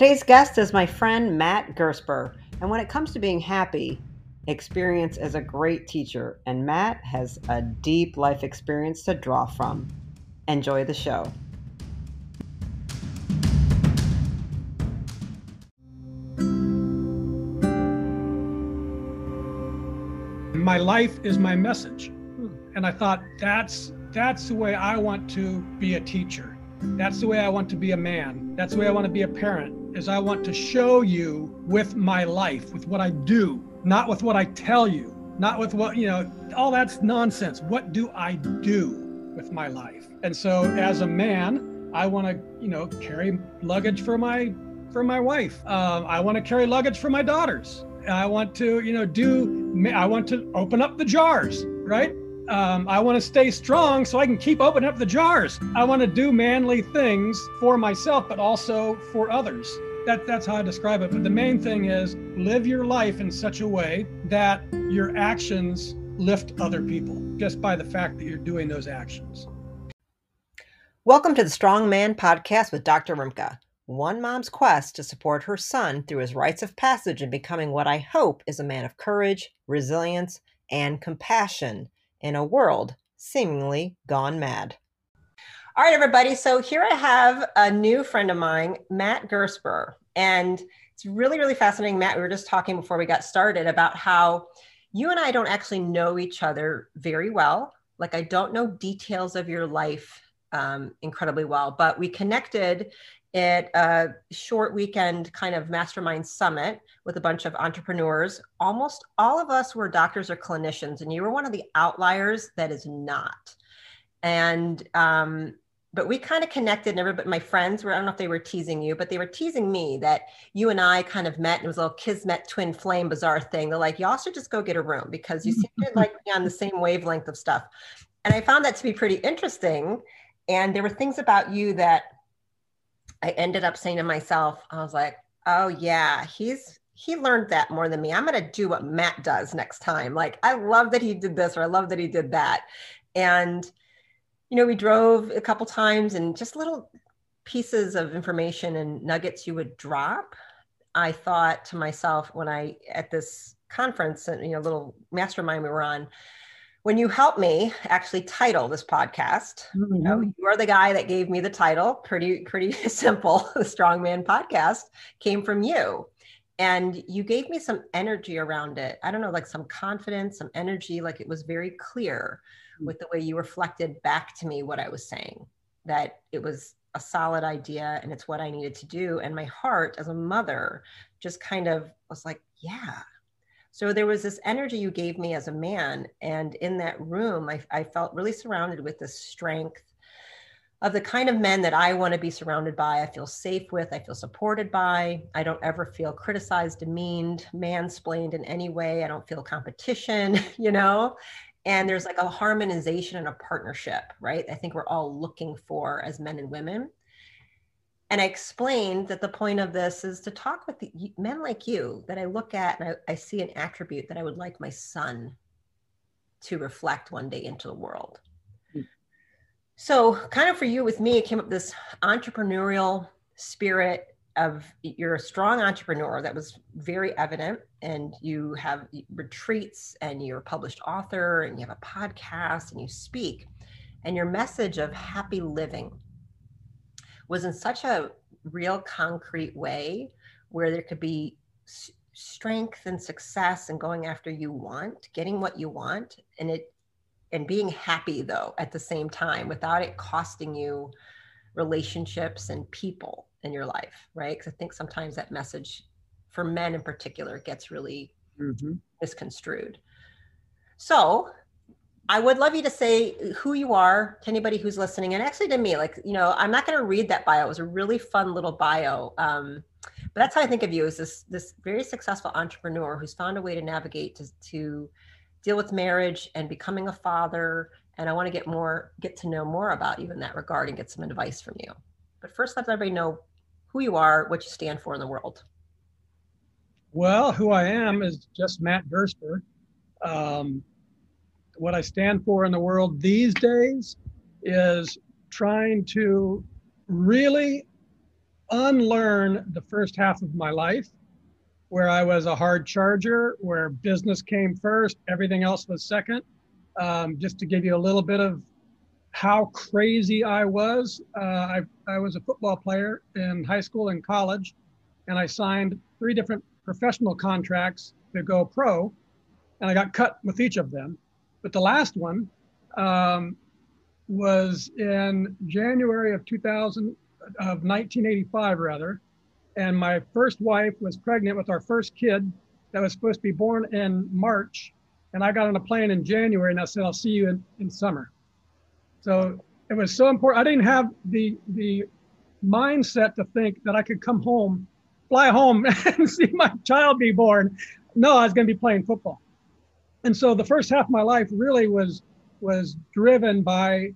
Today's guest is my friend Matt Gersper. And when it comes to being happy, experience is a great teacher, and Matt has a deep life experience to draw from. Enjoy the show. My life is my message. And I thought that's that's the way I want to be a teacher. That's the way I want to be a man. That's the way I want to be a parent. Is I want to show you with my life, with what I do, not with what I tell you, not with what, you know, all that's nonsense. What do I do with my life? And so as a man, I want to, you know, carry luggage for my for my wife. Um, I want to carry luggage for my daughters. I want to, you know, do, I want to open up the jars, right? Um, I want to stay strong so I can keep opening up the jars. I want to do manly things for myself, but also for others. That, that's how I describe it. But the main thing is live your life in such a way that your actions lift other people just by the fact that you're doing those actions. Welcome to the Strong Man Podcast with Dr. Rimka. One mom's quest to support her son through his rites of passage and becoming what I hope is a man of courage, resilience, and compassion in a world seemingly gone mad. All right, everybody. So here I have a new friend of mine, Matt Gersper. And it's really, really fascinating. Matt, we were just talking before we got started about how you and I don't actually know each other very well. Like, I don't know details of your life um, incredibly well, but we connected at a short weekend kind of mastermind summit with a bunch of entrepreneurs. Almost all of us were doctors or clinicians, and you were one of the outliers that is not. And um, but we kind of connected, and everybody, my friends were, I don't know if they were teasing you, but they were teasing me that you and I kind of met and it was a little kismet twin flame bizarre thing. They're like, y'all should just go get a room because you seem to like be on the same wavelength of stuff. And I found that to be pretty interesting. And there were things about you that I ended up saying to myself, I was like, oh yeah, he's he learned that more than me. I'm going to do what Matt does next time. Like, I love that he did this or I love that he did that. And, you know, we drove a couple times and just little pieces of information and nuggets you would drop. I thought to myself when I, at this conference, and, you know, little mastermind we were on, when you helped me actually title this podcast mm-hmm. you, know, mm-hmm. you are the guy that gave me the title pretty pretty simple the strongman podcast came from you and you gave me some energy around it i don't know like some confidence some energy like it was very clear. Mm-hmm. with the way you reflected back to me what i was saying that it was a solid idea and it's what i needed to do and my heart as a mother just kind of was like yeah so there was this energy you gave me as a man. And in that room, I, I felt really surrounded with this strength of the kind of men that I want to be surrounded by. I feel safe with, I feel supported by. I don't ever feel criticized, demeaned, mansplained in any way. I don't feel competition, you know? And there's like a harmonization and a partnership, right? I think we're all looking for as men and women. And I explained that the point of this is to talk with the, men like you that I look at and I, I see an attribute that I would like my son to reflect one day into the world. Mm. So, kind of for you with me, it came up this entrepreneurial spirit of you're a strong entrepreneur that was very evident and you have retreats and you're a published author and you have a podcast and you speak and your message of happy living was in such a real concrete way where there could be s- strength and success and going after you want getting what you want and it and being happy though at the same time without it costing you relationships and people in your life right because i think sometimes that message for men in particular gets really mm-hmm. misconstrued so I would love you to say who you are to anybody who's listening, and actually to me. Like, you know, I'm not going to read that bio. It was a really fun little bio, um, but that's how I think of you as this this very successful entrepreneur who's found a way to navigate to, to deal with marriage and becoming a father. And I want to get more get to know more about you in that regard and get some advice from you. But first, let everybody know who you are, what you stand for in the world. Well, who I am is just Matt Gersper. Um, what I stand for in the world these days is trying to really unlearn the first half of my life where I was a hard charger, where business came first, everything else was second. Um, just to give you a little bit of how crazy I was, uh, I, I was a football player in high school and college, and I signed three different professional contracts to go pro, and I got cut with each of them. But the last one um, was in January of 2000 of 1985, rather, and my first wife was pregnant with our first kid that was supposed to be born in March, and I got on a plane in January, and I said, "I'll see you in, in summer." So it was so important. I didn't have the the mindset to think that I could come home, fly home, and see my child be born. No, I was going to be playing football. And so the first half of my life really was was driven by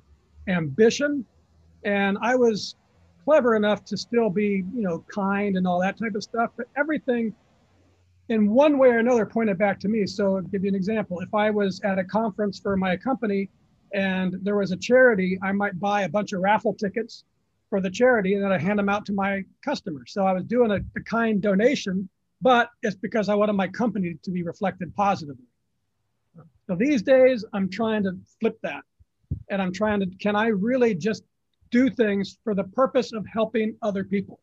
ambition, and I was clever enough to still be, you know, kind and all that type of stuff. But everything, in one way or another, pointed back to me. So, I'll give you an example. If I was at a conference for my company and there was a charity, I might buy a bunch of raffle tickets for the charity and then I hand them out to my customers. So I was doing a, a kind donation, but it's because I wanted my company to be reflected positively. So these days, I'm trying to flip that. And I'm trying to, can I really just do things for the purpose of helping other people?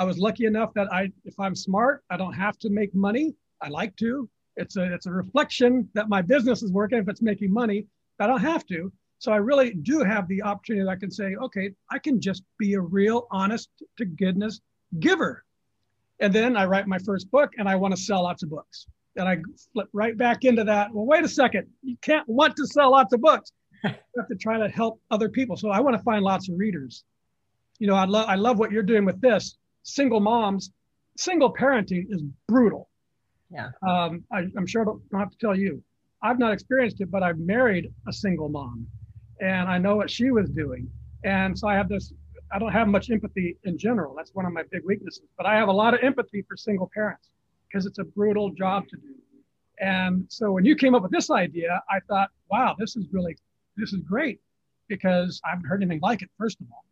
I was lucky enough that I, if I'm smart, I don't have to make money. I like to. It's a, it's a reflection that my business is working if it's making money. I don't have to. So I really do have the opportunity that I can say, okay, I can just be a real honest to goodness giver. And then I write my first book and I want to sell lots of books. And I flip right back into that. Well, wait a second. You can't want to sell lots of books. you have to try to help other people. So I want to find lots of readers. You know, I love I love what you're doing with this. Single moms, single parenting is brutal. Yeah. Um, I, am sure I don't, don't have to tell you. I've not experienced it, but I've married a single mom and I know what she was doing. And so I have this, I don't have much empathy in general. That's one of my big weaknesses, but I have a lot of empathy for single parents because it's a brutal job to do. And so when you came up with this idea, I thought, wow, this is really, this is great because I haven't heard anything like it, first of all.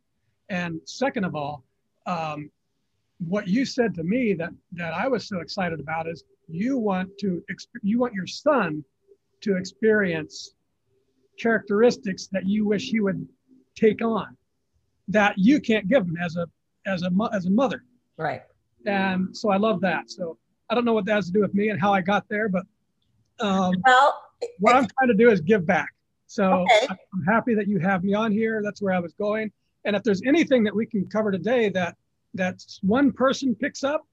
And second of all, um, what you said to me that, that I was so excited about is you want to, you want your son to experience characteristics that you wish he would take on that you can't give him as a as a as a mother. Right. And so i love that. So i don't know what that has to do with me and how i got there but um, well what i'm trying to do is give back. So okay. i'm happy that you have me on here. That's where i was going. And if there's anything that we can cover today that that one person picks up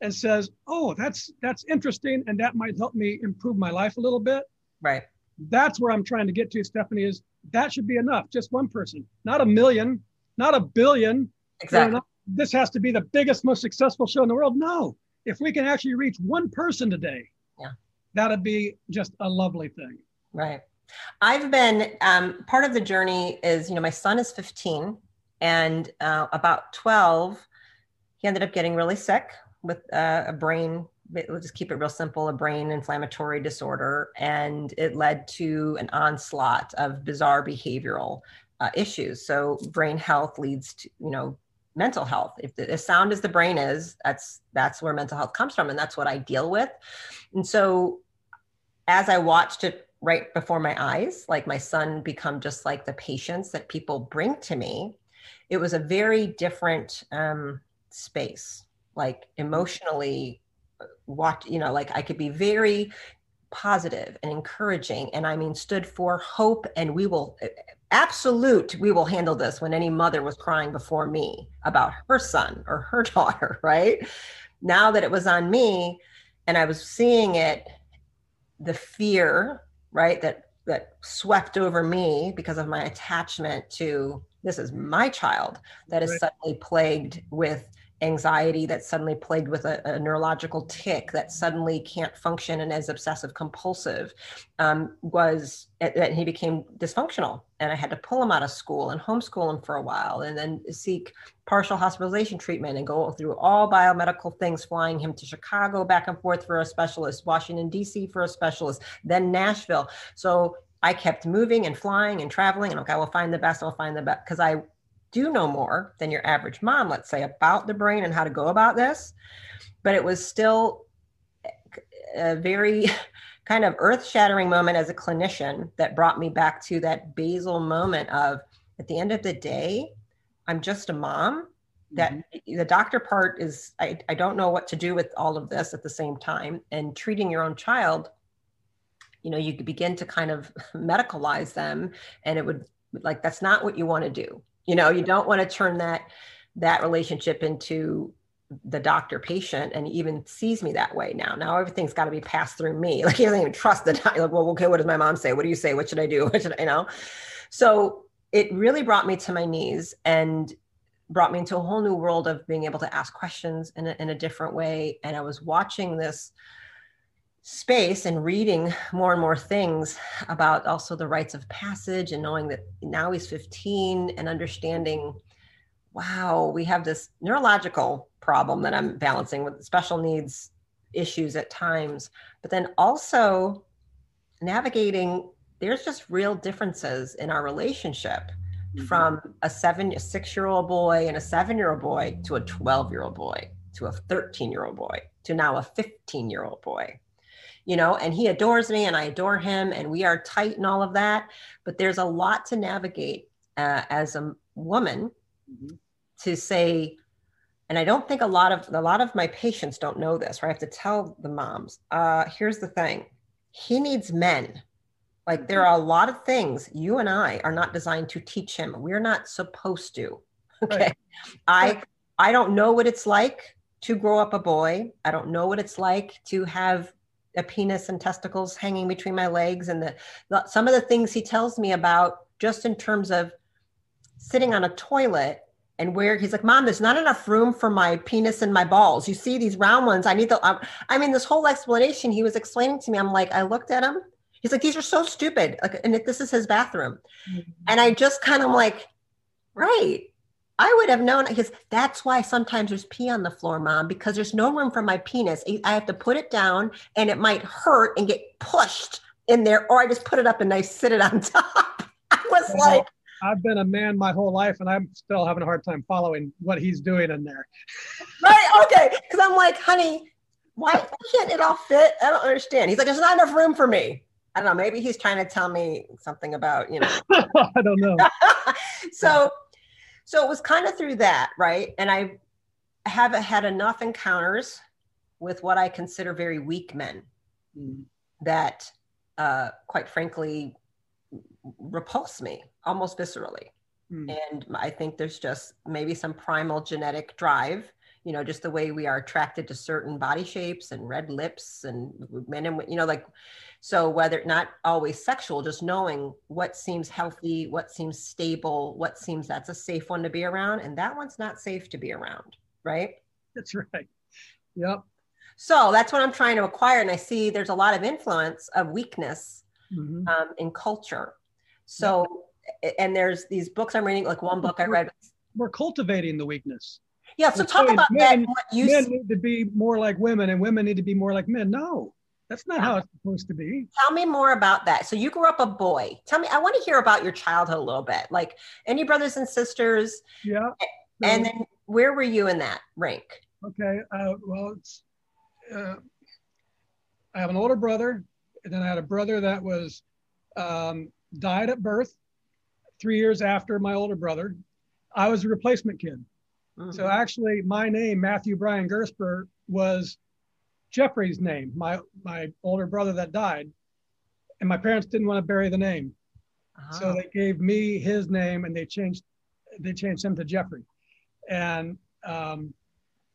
and says oh that's that's interesting and that might help me improve my life a little bit Right. That's where I'm trying to get to, Stephanie, is that should be enough. Just one person, not a million, not a billion. Exactly. Not, this has to be the biggest, most successful show in the world. No. If we can actually reach one person today, yeah. that'd be just a lovely thing. Right. I've been um, part of the journey is, you know, my son is 15 and uh, about 12, he ended up getting really sick with uh, a brain we'll just keep it real simple a brain inflammatory disorder. And it led to an onslaught of bizarre behavioral uh, issues. So brain health leads to you know mental health. If the, as sound as the brain is that's that's where mental health comes from and that's what i deal with. And so as i watched it right before my eyes like my son become just like the patients that people bring to me it was a very different um, space. Like emotionally what you know like i could be very positive and encouraging and i mean stood for hope and we will absolute we will handle this when any mother was crying before me about her son or her daughter right? Now that it was on me and i was seeing it the fear right that that swept over me because of my attachment to this is my child that is right. suddenly plagued with anxiety that's suddenly plagued with a, a, neurological tic that suddenly can't function and is obsessive compulsive um, was that he became dysfunctional and i had to pull him out of school and homeschool him for a while and then seek partial hospitalization treatment and go through all biomedical things flying him to chicago back and forth for a specialist washington d.c for a specialist then nashville so i kept moving and flying and traveling and okay i will find the best i'll find the best because i do know more than your average mom, let's say, about the brain and how to go about this. But it was still a very kind of earth shattering moment as a clinician that brought me back to that basal moment of at the end of the day, I'm just a mom. That mm-hmm. the doctor part is, I, I don't know what to do with all of this at the same time. And treating your own child, you know, you could begin to kind of medicalize them, and it would like that's not what you want to do. You know, you don't want to turn that that relationship into the doctor patient and he even sees me that way now. Now everything's got to be passed through me. Like he doesn't even trust the doctor. Like, well, okay, what does my mom say? What do you say? What should I do? What should I, you know? So it really brought me to my knees and brought me into a whole new world of being able to ask questions in a, in a different way. And I was watching this space and reading more and more things about also the rites of passage and knowing that now he's 15 and understanding wow we have this neurological problem that i'm balancing with special needs issues at times but then also navigating there's just real differences in our relationship mm-hmm. from a seven a six year old boy and a seven year old boy to a 12 year old boy to a 13 year old boy to now a 15 year old boy you know, and he adores me and I adore him and we are tight and all of that. But there's a lot to navigate uh, as a woman mm-hmm. to say, and I don't think a lot of a lot of my patients don't know this, right? I have to tell the moms, uh, here's the thing. He needs men. Like there mm-hmm. are a lot of things you and I are not designed to teach him. We're not supposed to. Okay. Right. I I don't know what it's like to grow up a boy. I don't know what it's like to have a penis and testicles hanging between my legs and the, the, some of the things he tells me about just in terms of sitting on a toilet and where he's like mom there's not enough room for my penis and my balls. You see these round ones? I need the um, i mean this whole explanation he was explaining to me. I'm like i looked at him. He's like these are so stupid. Like and this is his bathroom. Mm-hmm. and i just kind of like right I would have known because that's why sometimes there's pee on the floor, mom, because there's no room for my penis. I have to put it down and it might hurt and get pushed in there, or I just put it up and I sit it on top. I was well, like, I've been a man my whole life and I'm still having a hard time following what he's doing in there. right. Okay. Because I'm like, honey, why, why can't it all fit? I don't understand. He's like, there's not enough room for me. I don't know. Maybe he's trying to tell me something about, you know. I don't know. so, so it was kind of through that, right? And I have had enough encounters with what I consider very weak men mm. that, uh, quite frankly, repulse me almost viscerally. Mm. And I think there's just maybe some primal genetic drive, you know, just the way we are attracted to certain body shapes and red lips and men and, you know, like so whether not always sexual, just knowing what seems healthy, what seems stable, what seems that's a safe one to be around, and that one's not safe to be around, right? That's right. Yep. So that's what I'm trying to acquire, and I see there's a lot of influence of weakness mm-hmm. um, in culture. So, and there's these books I'm reading, like one book I read. We're cultivating the weakness. Yeah. So talk about men, that. You men need to be more like women, and women need to be more like men. No, that's not how it's supposed to be. Tell me more about that. So you grew up a boy. Tell me, I want to hear about your childhood a little bit. Like any brothers and sisters? Yeah. And then where were you in that rank? Okay. Uh, well, uh, I have an older brother, and then I had a brother that was um, died at birth, three years after my older brother. I was a replacement kid. Mm-hmm. So actually, my name, Matthew Brian Gersper, was Jeffrey's name, my my older brother that died, and my parents didn't want to bury the name, uh-huh. so they gave me his name and they changed they changed him to Jeffrey, and um,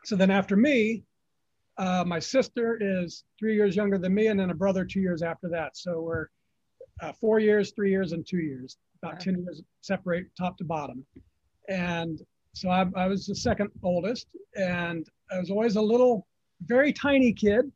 so then after me, uh, my sister is three years younger than me, and then a brother two years after that. So we're uh, four years, three years, and two years, about okay. ten years separate top to bottom, and so I, I was the second oldest, and I was always a little very tiny kid.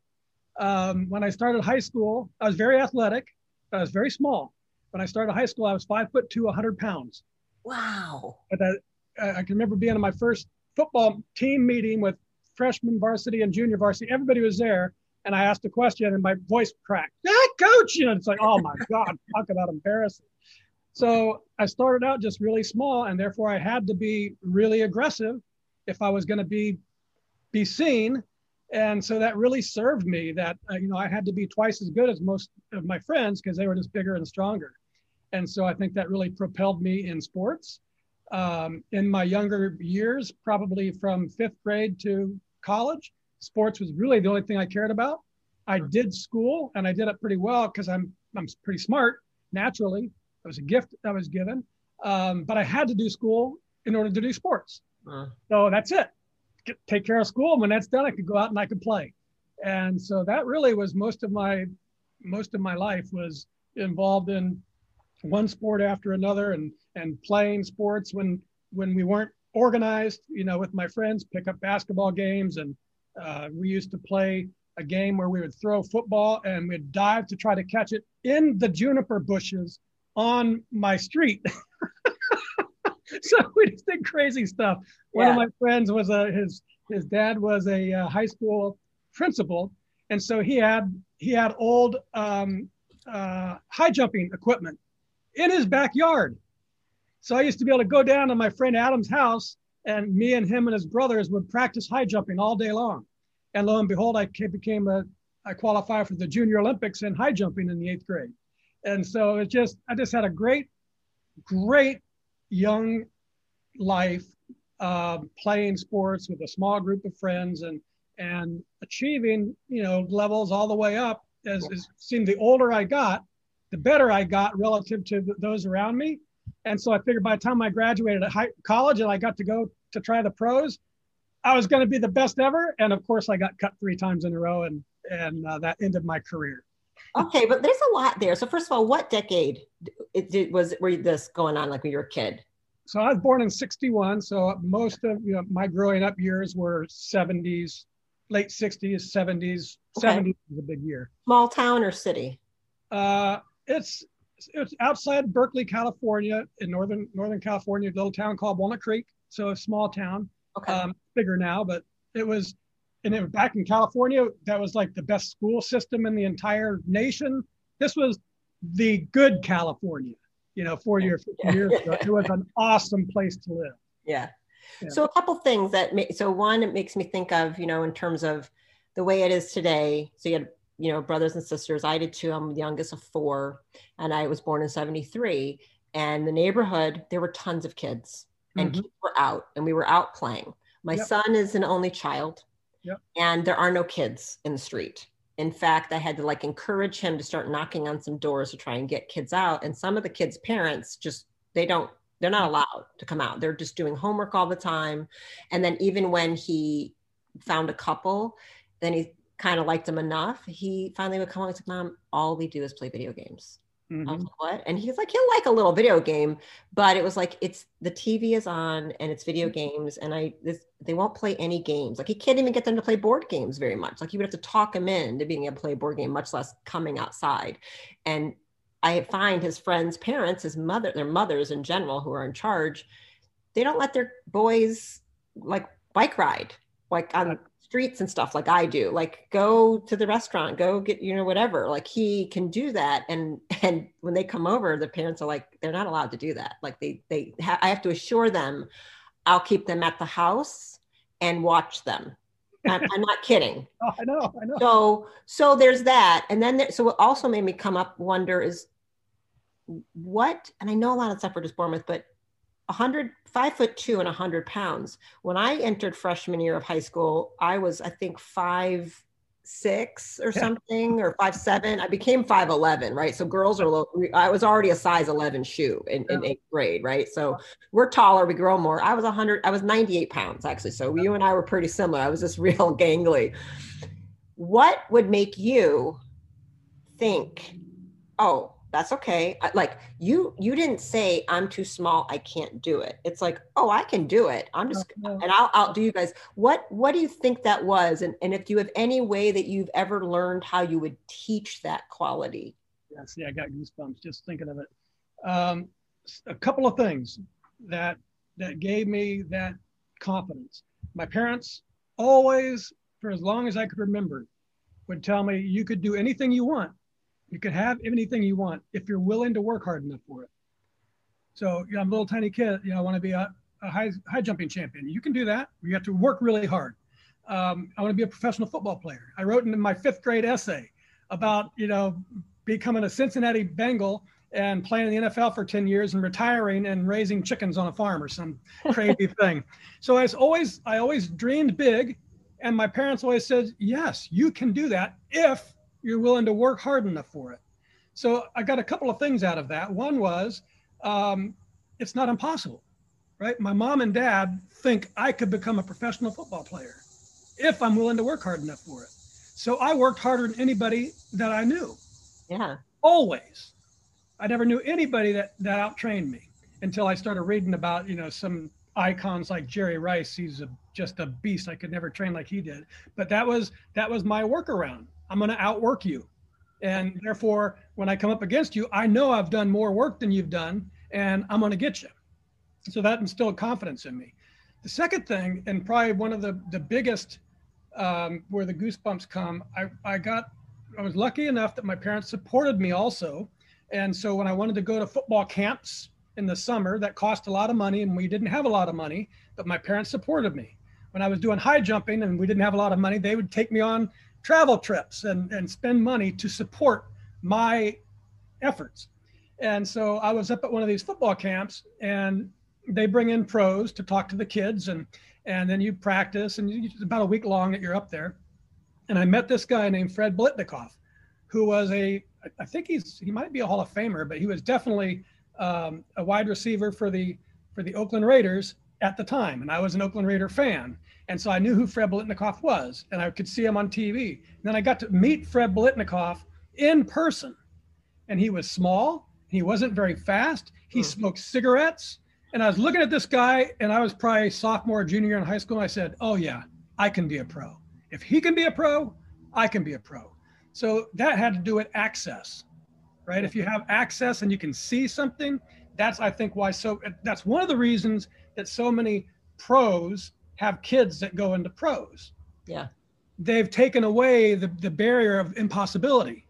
Um, when I started high school, I was very athletic. I was very small. When I started high school, I was five foot two, 100 pounds. Wow. But that, I can remember being in my first football team meeting with freshman varsity and junior varsity. Everybody was there. And I asked a question and my voice cracked. That coach, you know, it's like, oh my God, talk about embarrassing. So I started out just really small, and therefore I had to be really aggressive if I was going to be be seen. And so that really served me. That uh, you know I had to be twice as good as most of my friends because they were just bigger and stronger. And so I think that really propelled me in sports. Um, in my younger years, probably from fifth grade to college, sports was really the only thing I cared about. I did school and I did it pretty well because I'm I'm pretty smart naturally. It was a gift that was given, um, but I had to do school in order to do sports. Uh. So that's it. Get, take care of school. And When that's done, I could go out and I could play. And so that really was most of my most of my life was involved in one sport after another and and playing sports when when we weren't organized you know with my friends pick up basketball games and uh, we used to play a game where we would throw football and we'd dive to try to catch it in the juniper bushes on my street so we just did crazy stuff one yeah. of my friends was a his his dad was a uh, high school principal and so he had he had old um, uh, high jumping equipment in his backyard. So I used to be able to go down to my friend Adam's house, and me and him and his brothers would practice high jumping all day long. And lo and behold, I became a I qualified for the Junior Olympics in high jumping in the eighth grade. And so it just I just had a great, great young life uh, playing sports with a small group of friends and and achieving you know levels all the way up as, as seemed the older I got, the better I got relative to th- those around me. And so I figured by the time I graduated at high, college and I got to go to try the pros, I was going to be the best ever. And of course, I got cut three times in a row, and and uh, that ended my career. Okay, but there's a lot there. So first of all, what decade it, it was were this going on? Like when you were a kid? So I was born in '61. So most of you know, my growing up years were '70s, late '60s, '70s. Okay. '70s was a big year. Small town or city? Uh, it's it's outside Berkeley, California, in northern Northern California, a little town called Walnut Creek. So a small town, okay. um, bigger now, but it was, and it was back in California. That was like the best school system in the entire nation. This was the good California, you know, 40 or 50 yeah. years ago. It was an awesome place to live. Yeah. yeah. So a couple things that, ma- so one, it makes me think of, you know, in terms of the way it is today. So you had you know, brothers and sisters. I did too. I'm the youngest of four, and I was born in 73. And the neighborhood, there were tons of kids, and mm-hmm. kids were out, and we were out playing. My yep. son is an only child, and there are no kids in the street. In fact, I had to like encourage him to start knocking on some doors to try and get kids out. And some of the kids' parents just, they don't, they're not allowed to come out. They're just doing homework all the time. And then even when he found a couple, then he kind of liked them enough, he finally would come on and say, Mom, all we do is play video games. Mm-hmm. Like, what? And he's like, he'll like a little video game, but it was like it's the TV is on and it's video games, and I this they won't play any games. Like he can't even get them to play board games very much. Like you would have to talk him in to being able to play a board game, much less coming outside. And I find his friends' parents, his mother, their mothers in general, who are in charge, they don't let their boys like bike ride like on streets and stuff like I do. Like go to the restaurant, go get you know whatever. Like he can do that, and and when they come over, the parents are like they're not allowed to do that. Like they they ha- I have to assure them, I'll keep them at the house and watch them. I'm, I'm not kidding. Oh, I know, I know. So so there's that, and then there, so what also made me come up wonder is what, and I know a lot of stuff we're just born with, but 100 five foot two and 100 pounds. When i entered freshman year of high school i was i think five six or something or five seven. I became 511 right? So girls are low i was already a size 11 shoe in, in eighth grade right? So we're taller we grow more. I was 100 i was 98 pounds actually. So you and i were pretty similar. I was just real gangly. What would make you think oh that's okay. Like you you didn't say i'm too small i can't do it. It's like oh i can do it. I'm just and i'll i'll do you guys. What what do you think that was? And, and if you have any way that you've ever learned how you would teach that quality? Yeah see i got goosebumps just thinking of it. Um, a couple of things that that gave me that confidence. My parents always for as long as i could remember would tell me you could do anything you want you can have anything you want if you're willing to work hard enough for it. So you know, I'm a little tiny kid. You know, I want to be a, a high high jumping champion. You can do that. You have to work really hard. Um, I want to be a professional football player. I wrote in my fifth grade essay about you know becoming a Cincinnati Bengal and playing in the NFL for 10 years and retiring and raising chickens on a farm or some crazy thing. So I always I always dreamed big and my parents always said, "Yes, you can do that if you're willing to work hard enough for it." So I got a couple of things out of that. One was um, it's not impossible, right? My mom and dad think I could become a professional football player if I'm willing to work hard enough for it. So I worked harder than anybody that I knew. Yeah. Always. I never knew anybody that that outtrained me until I started reading about, you know, some icons like Jerry Rice. He's a, just a beast. I could never train like he did. But that was that was my workaround. I'm going to outwork you. And therefore, when I come up against you, I know I've done more work than you've done, and I'm going to get you. So that instilled confidence in me. The second thing, and probably one of the, the biggest um, where the goosebumps come, I, I got, I was lucky enough that my parents supported me also. And so when I wanted to go to football camps in the summer, that cost a lot of money and we didn't have a lot of money, but my parents supported me. When I was doing high jumping and we didn't have a lot of money, they would take me on travel trips and, and spend money to support my efforts. And so I was up at one of these football camps and they bring in pros to talk to the kids and and then you practice and it's about a week long that you're up there. And I met this guy named Fred Biletnikoff, who was a I think he's he might be a Hall of Famer, but he was definitely um, a wide receiver for the for the Oakland Raiders at the time, and I was an Oakland Raider fan. And so I knew who Fred Biletnikoff was, and I could see him on TV. And then I got to meet Fred Biletnikoff in person, and he was small. He wasn't very fast. He hmm. smoked cigarettes. And I was looking at this guy, and I was probably sophomore, junior in high school. And I said, "Oh yeah, I can be a pro. If he can be a pro, I can be a pro." So that had to do with access, right? If you have access and you can see something, that's I think why so. That's one of the reasons that so many pros have kids that go into pros. Yeah. They've taken away the, the barrier of impossibility.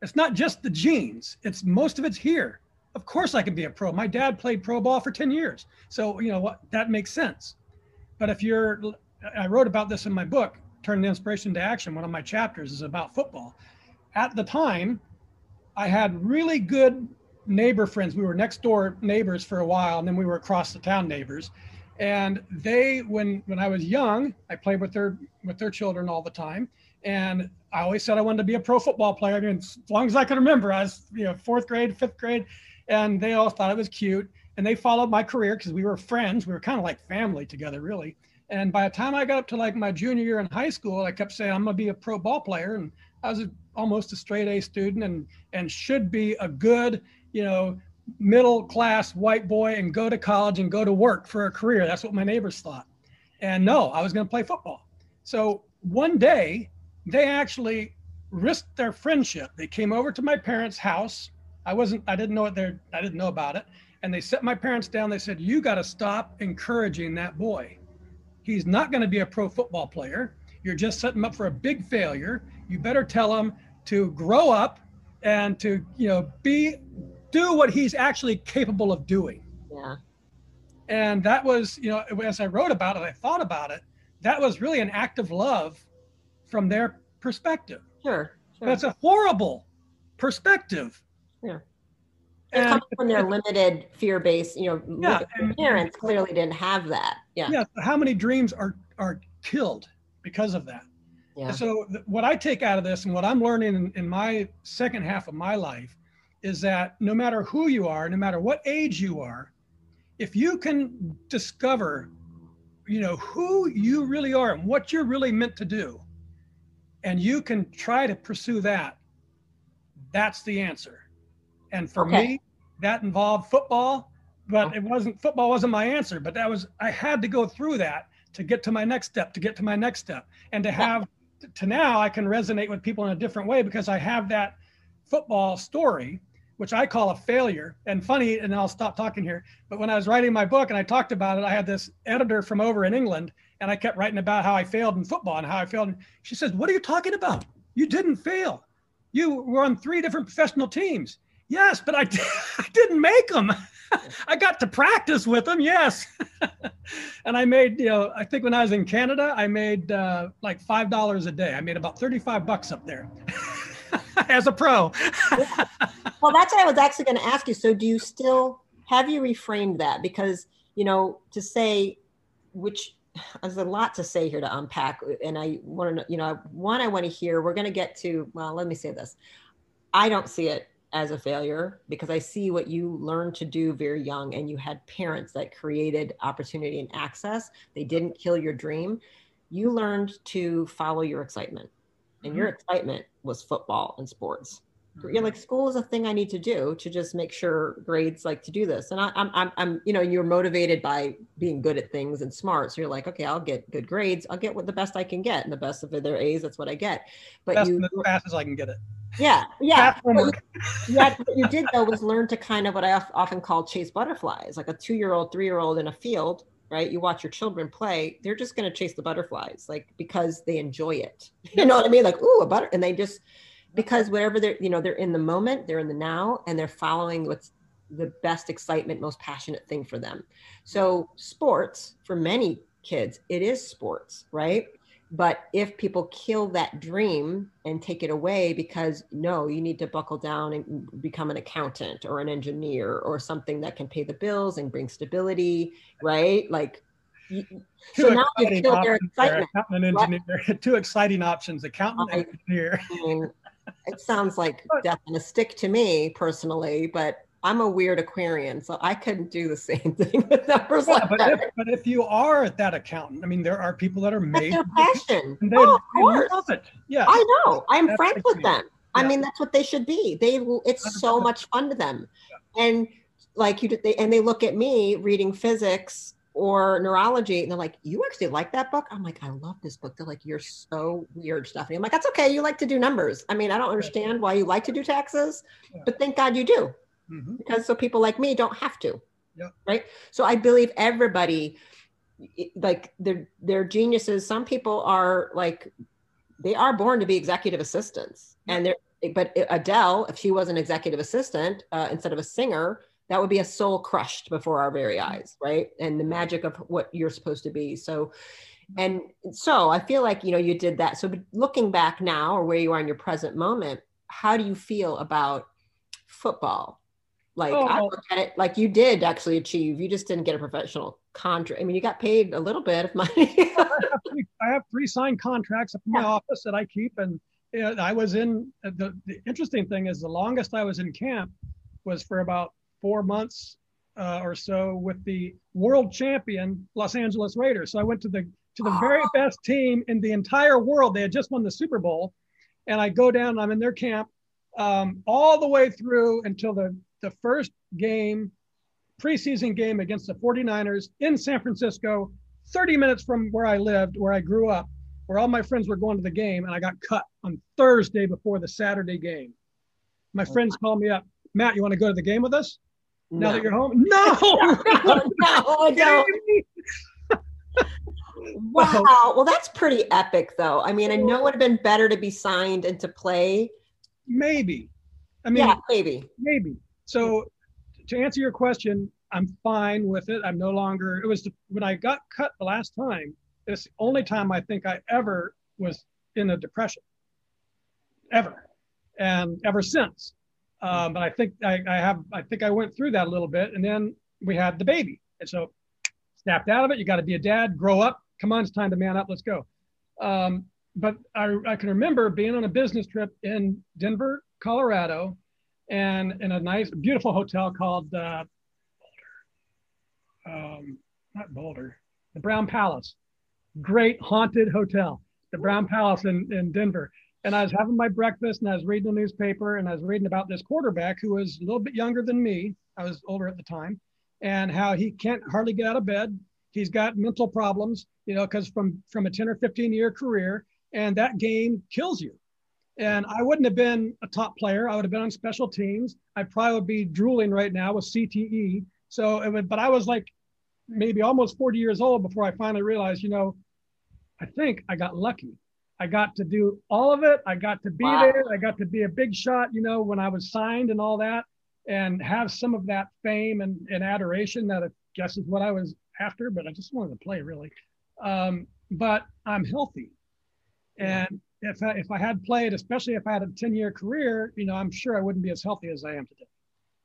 It's not just the genes, it's most of it's here. Of course I can be a pro. My dad played pro ball for 10 years. So, you know what, that makes sense. But if you're, I wrote about this in my book, Turning Inspiration to Action. One of my chapters is about football. At the time, I had really good neighbor friends. We were next door neighbors for a while, and then we were across the town neighbors. And they when when i was young i played with their with their children all the time. And i always said i wanted to be a pro football player. I mean, as long as i can remember i was you know fourth grade fifth grade. And they all thought it was cute. And they followed my career because we were friends. We were kind of like family together really. And by the time i got up to like my junior year in high school i kept saying i'm going to be a pro ball player. And i was a, almost a straight a student and and should be a good you know middle class white boy and go to college and go to work for a career. That's what my neighbors thought. And no, I was going to play football. So one day they actually risked their friendship. They came over to my parents' house. I wasn't, I didn't know what they're, I didn't know about it. And they set my parents down. They said, You got to stop encouraging that boy. He's not going to be a pro football player. You're just setting him up for a big failure. You better tell him to grow up and to, you know, be do what he's actually capable of doing. Yeah. And that was, you know, as I wrote about it, I thought about it. That was really an act of love from their perspective. Sure. sure. That's a horrible perspective. Yeah. And coming from their limited fear-based, you know, yeah, and, parents clearly didn't have that. Yeah. Yeah. How many dreams are are killed because of that? Yeah. So th- what I take out of this and what I'm learning in, in my second half of my life is that no matter who you are, no matter what age you are, if you can discover, you know, who you really are and what you're really meant to do, and you can try to pursue that, that's the answer. And for okay. me, that involved football, but it wasn't football wasn't my answer, but that was I had to go through that to get to my next step, to get to my next step, and to have to now I can resonate with people in a different way because I have that football story which I call a failure. And funny, and I'll stop talking here. But when I was writing my book and I talked about it, I had this editor from over in England, and I kept writing about how I failed in football and how I failed. She says, "What are you talking about? You didn't fail. You were on three different professional teams, Yes, but I, I didn't make them. I got to practice with them, yes. and I made, you know, I think when I was in Canada, I made uh, like five dollars a day. I made about thirty-five bucks up there as a pro. well, that's what I was actually going to ask you. So, do you still have you reframed that? Because you know, to say which there's a lot to say here to unpack, and I want to, you know, one I want to hear. We're going to get to. Well, let me say this. I don't see it as a failure because I see what you learned to do very young and you had parents that created opportunity and access. They didn't kill your dream. You learned to follow your excitement. And mm-hmm. your excitement was football and sports. Mm-hmm. You're like school is a thing I need to do to just make sure grades like to do this. And I, am I'm, I'm, you know, you're motivated by being good at things and smart. So you're like, okay, I'll get good grades. I'll get what the best I can get, and the best of their A's. That's what I get. But best you, as fast as I can get it. Yeah, yeah. You, yeah, what you did though was learn to kind of what I often call chase butterflies, like a two-year-old, three-year-old in a field. Right, you watch your children play; they're just going to chase the butterflies, like because they enjoy it. You know what I mean? Like, ooh, a butter, and they just because whatever they're, you know, they're in the moment, they're in the now, and they're following what's the best excitement, most passionate thing for them. So, sports for many kids, it is sports, right? But if people kill that dream and take it away because no, you need to buckle down and become an accountant or an engineer or something that can pay the bills and bring stability, right? Like, you, so now you kill their excitement. Accountant and engineer. Right? Two exciting options: accountant I, and engineer. I mean, it sounds like death on a stick to me personally, but I'm a weird Aquarian, so I couldn't do the same thing with numbers yeah, like but that. If, but if you are that accountant, I mean, there are people that are made. That's their passion. They, oh, of course. love it. Yeah. I know. I'm that's friends with them. Yeah. I mean, that's what they should be. They, it's so much fun to them, yeah. and like you, they, and they look at me reading physics or neurology, and they're like, "You actually like that book?" I'm like, "I love this book." They're like, "You're so weird, Stephanie." I'm like, "That's okay. You like to do numbers. I mean, I don't understand why you like to do taxes, but thank God you do." Mm-hmm. because so people like me don't have to. Yeah. Right. So I believe everybody, like they're they're geniuses. Some people are like they are born to be executive assistants, yeah. and they're but Adele, if she was an executive assistant uh, instead of a singer, that would be a soul crushed before our very mm-hmm. eyes, right? And the magic of what you're supposed to be. So, and so I feel like you know you did that. So looking back now, or where you are in your present moment, how do you feel about football? Like oh, I look at it like you did actually achieve. You just didn't get a professional contract. I mean, you got paid a little bit of money. I, have three, I, have three, signed contracts up in my yeah. office that I keep, and I was in. Uh, the, the interesting thing is, the longest I was in camp was for about four months uh, or so with the world champion Los Angeles Raiders. So I went to the to the very best team in the entire world. They had just won the Super Bowl, and I go down. I'm in their camp um, all the way through until the the first game, preseason game against the 49ers in San Francisco, 30 minutes from where I lived, where I grew up, where all my friends were going to the game, and I got cut on Thursday before the Saturday game. My oh, friends called me up, Matt, you want to go to the game with us? No. Now that you're home? No, no, no, no. wow. Well, that's pretty epic, though. I mean, I know it would have been better to be signed and to play. Maybe. I mean, yeah, maybe. Maybe. So to answer your question, I'm fine with it. I'm no longer, it was the, when I got cut the last time, it's the only time I think I ever was in a depression, ever. And ever since. Um, but I think I, I have, I think I went through that a little bit. And then we had the baby. And so snapped out of it. You got to be a dad, grow up. Come on, it's time to man up. Let's go. Um, but I, I can remember being on a business trip in Denver, Colorado, and in a nice, beautiful hotel called uh, um, not Boulder, the Brown Palace. Great haunted hotel, the Brown Palace in, in Denver. And I was having my breakfast and I was reading the newspaper and I was reading about this quarterback who was a little bit younger than me. I was older at the time, and how he can't hardly get out of bed. He's got mental problems, you know, because from from a 10 or 15 year career, and that game kills you. And I wouldn't have been a top player. I would have been on special teams. I probably would be drooling right now with CTE. So it would, but I was like maybe almost 40 years old before I finally realized, you know, I think I got lucky. I got to do all of it. I got to be wow. there. I got to be a big shot, you know, when I was signed and all that. and have some of that fame and, and adoration that I guess is what I was after, but I just wanted to play really. Um, but I'm healthy. And if I, if I had played, especially if I had a 10 year career, you know, I'm sure I wouldn't be as healthy as I am today.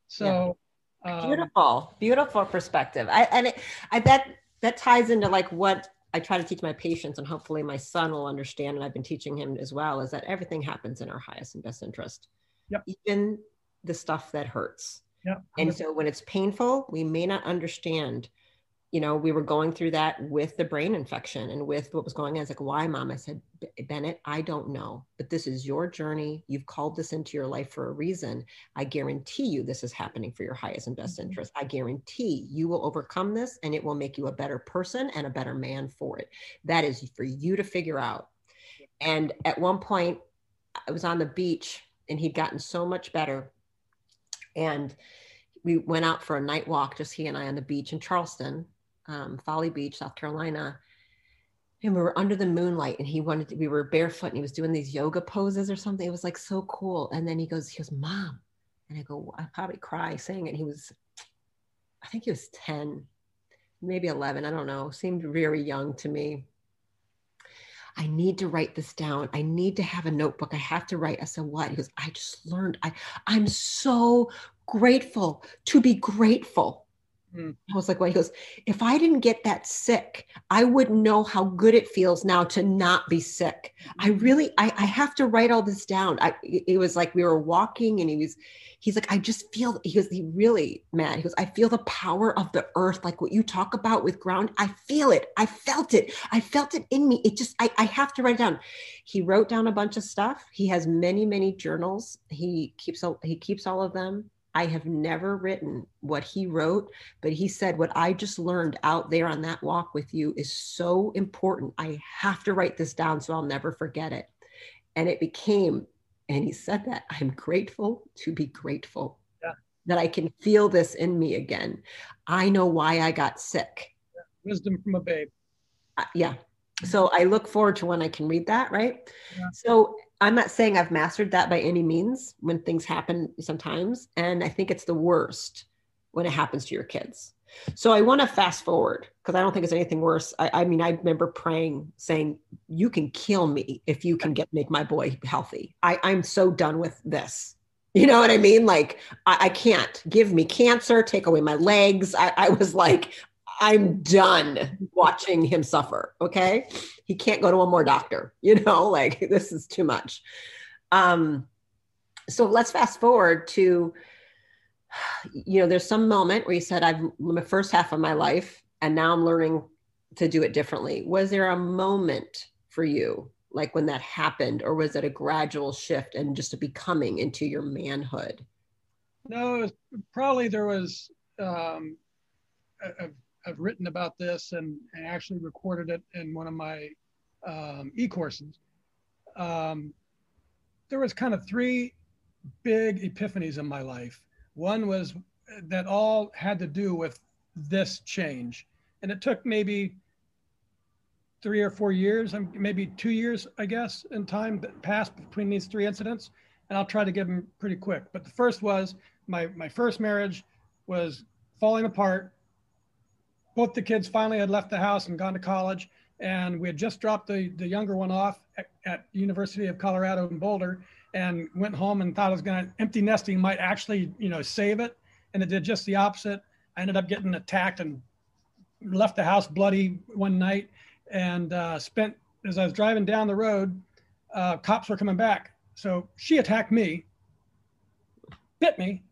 So yeah. um, beautiful, beautiful perspective. I, and it, I bet that ties into like what I try to teach my patients, and hopefully my son will understand, and I've been teaching him as well, is that everything happens in our highest and best interest. Yep. Even the stuff that hurts. Yep. And so when it's painful, we may not understand you know, we were going through that with the brain infection and with what was going on. I was like, why, mom? I said, Bennett, I don't know, but this is your journey. You've called this into your life for a reason. I guarantee you this is happening for your highest and best mm-hmm. interest. I guarantee you will overcome this and it will make you a better person and a better man for it. That is for you to figure out. And at one point, I was on the beach and he'd gotten so much better. And we went out for a night walk, just he and I on the beach in Charleston um, Folly Beach, South Carolina. And we were under the moonlight and he wanted to, we were barefoot and he was doing these yoga poses or something. It was like so cool. And then he goes, he goes, mom. And I go, I probably cry saying it. He was, I think he was 10, maybe 11. I don't know. Seemed very young to me. I need to write this down. I need to have a notebook. I have to write. I said, what? He goes, I just learned. I, I'm so grateful to be grateful. Mm. I was like, well, he goes, if I didn't get that sick, I wouldn't know how good it feels now to not be sick. I mm-hmm. really, I, I have to write all this down. I, it was like we were walking and he was, he's like, I just feel, he was he really mad. He goes, I feel the power of the earth, like what you talk about with ground. I feel it. I felt it. I felt it in me. It just, I, I have to write it down. He wrote down a bunch of stuff. He has many, many journals. He keeps, he keeps all of them I have never written what he wrote, but he said, What I just learned out there on that walk with you is so important. I have to write this down so I'll never forget it. And it became, and he said that I'm grateful to be grateful yeah. that I can feel this in me again. I know why I got sick. Yeah. Wisdom from a babe. Uh, yeah. So I look forward to when I can read that, right? Yeah. So I'm not saying I've mastered that by any means when things happen sometimes. And I think it's the worst when it happens to your kids. So I want to fast forward because I don't think it's anything worse. I, I, mean, I remember praying, saying, "You can kill me if you can get make my boy healthy. I, I'm so done with this. You know what I mean? Like I, I can't give me cancer, take away my legs. I, I was like, I'm done watching him suffer. Okay. He can't go to one more doctor, you know, like this is too much. Um, so let's fast forward to, you know, there's some moment where you said, I've my first half of my life, and now I'm learning to do it differently. Was there a moment for you, like when that happened, or was it a gradual shift and just a becoming into your manhood? No, probably there was um, a, I've written about this and, and actually recorded it in one of my um, e-courses. Um, there was kind of three big epiphanies in my life. One was that all had to do with this change. And it took maybe three or four years, maybe two years, I guess, in time that passed between these three incidents. And I'll try to give them pretty quick. But the first was my, my first marriage was falling apart both the kids finally had left the house and gone to college, and we had just dropped the, the younger one off at, at University of Colorado in Boulder, and went home and thought I was going to empty nesting might actually you know save it, and it did just the opposite. I ended up getting attacked and left the house bloody one night, and uh, spent as I was driving down the road, uh, cops were coming back. So she attacked me, bit me,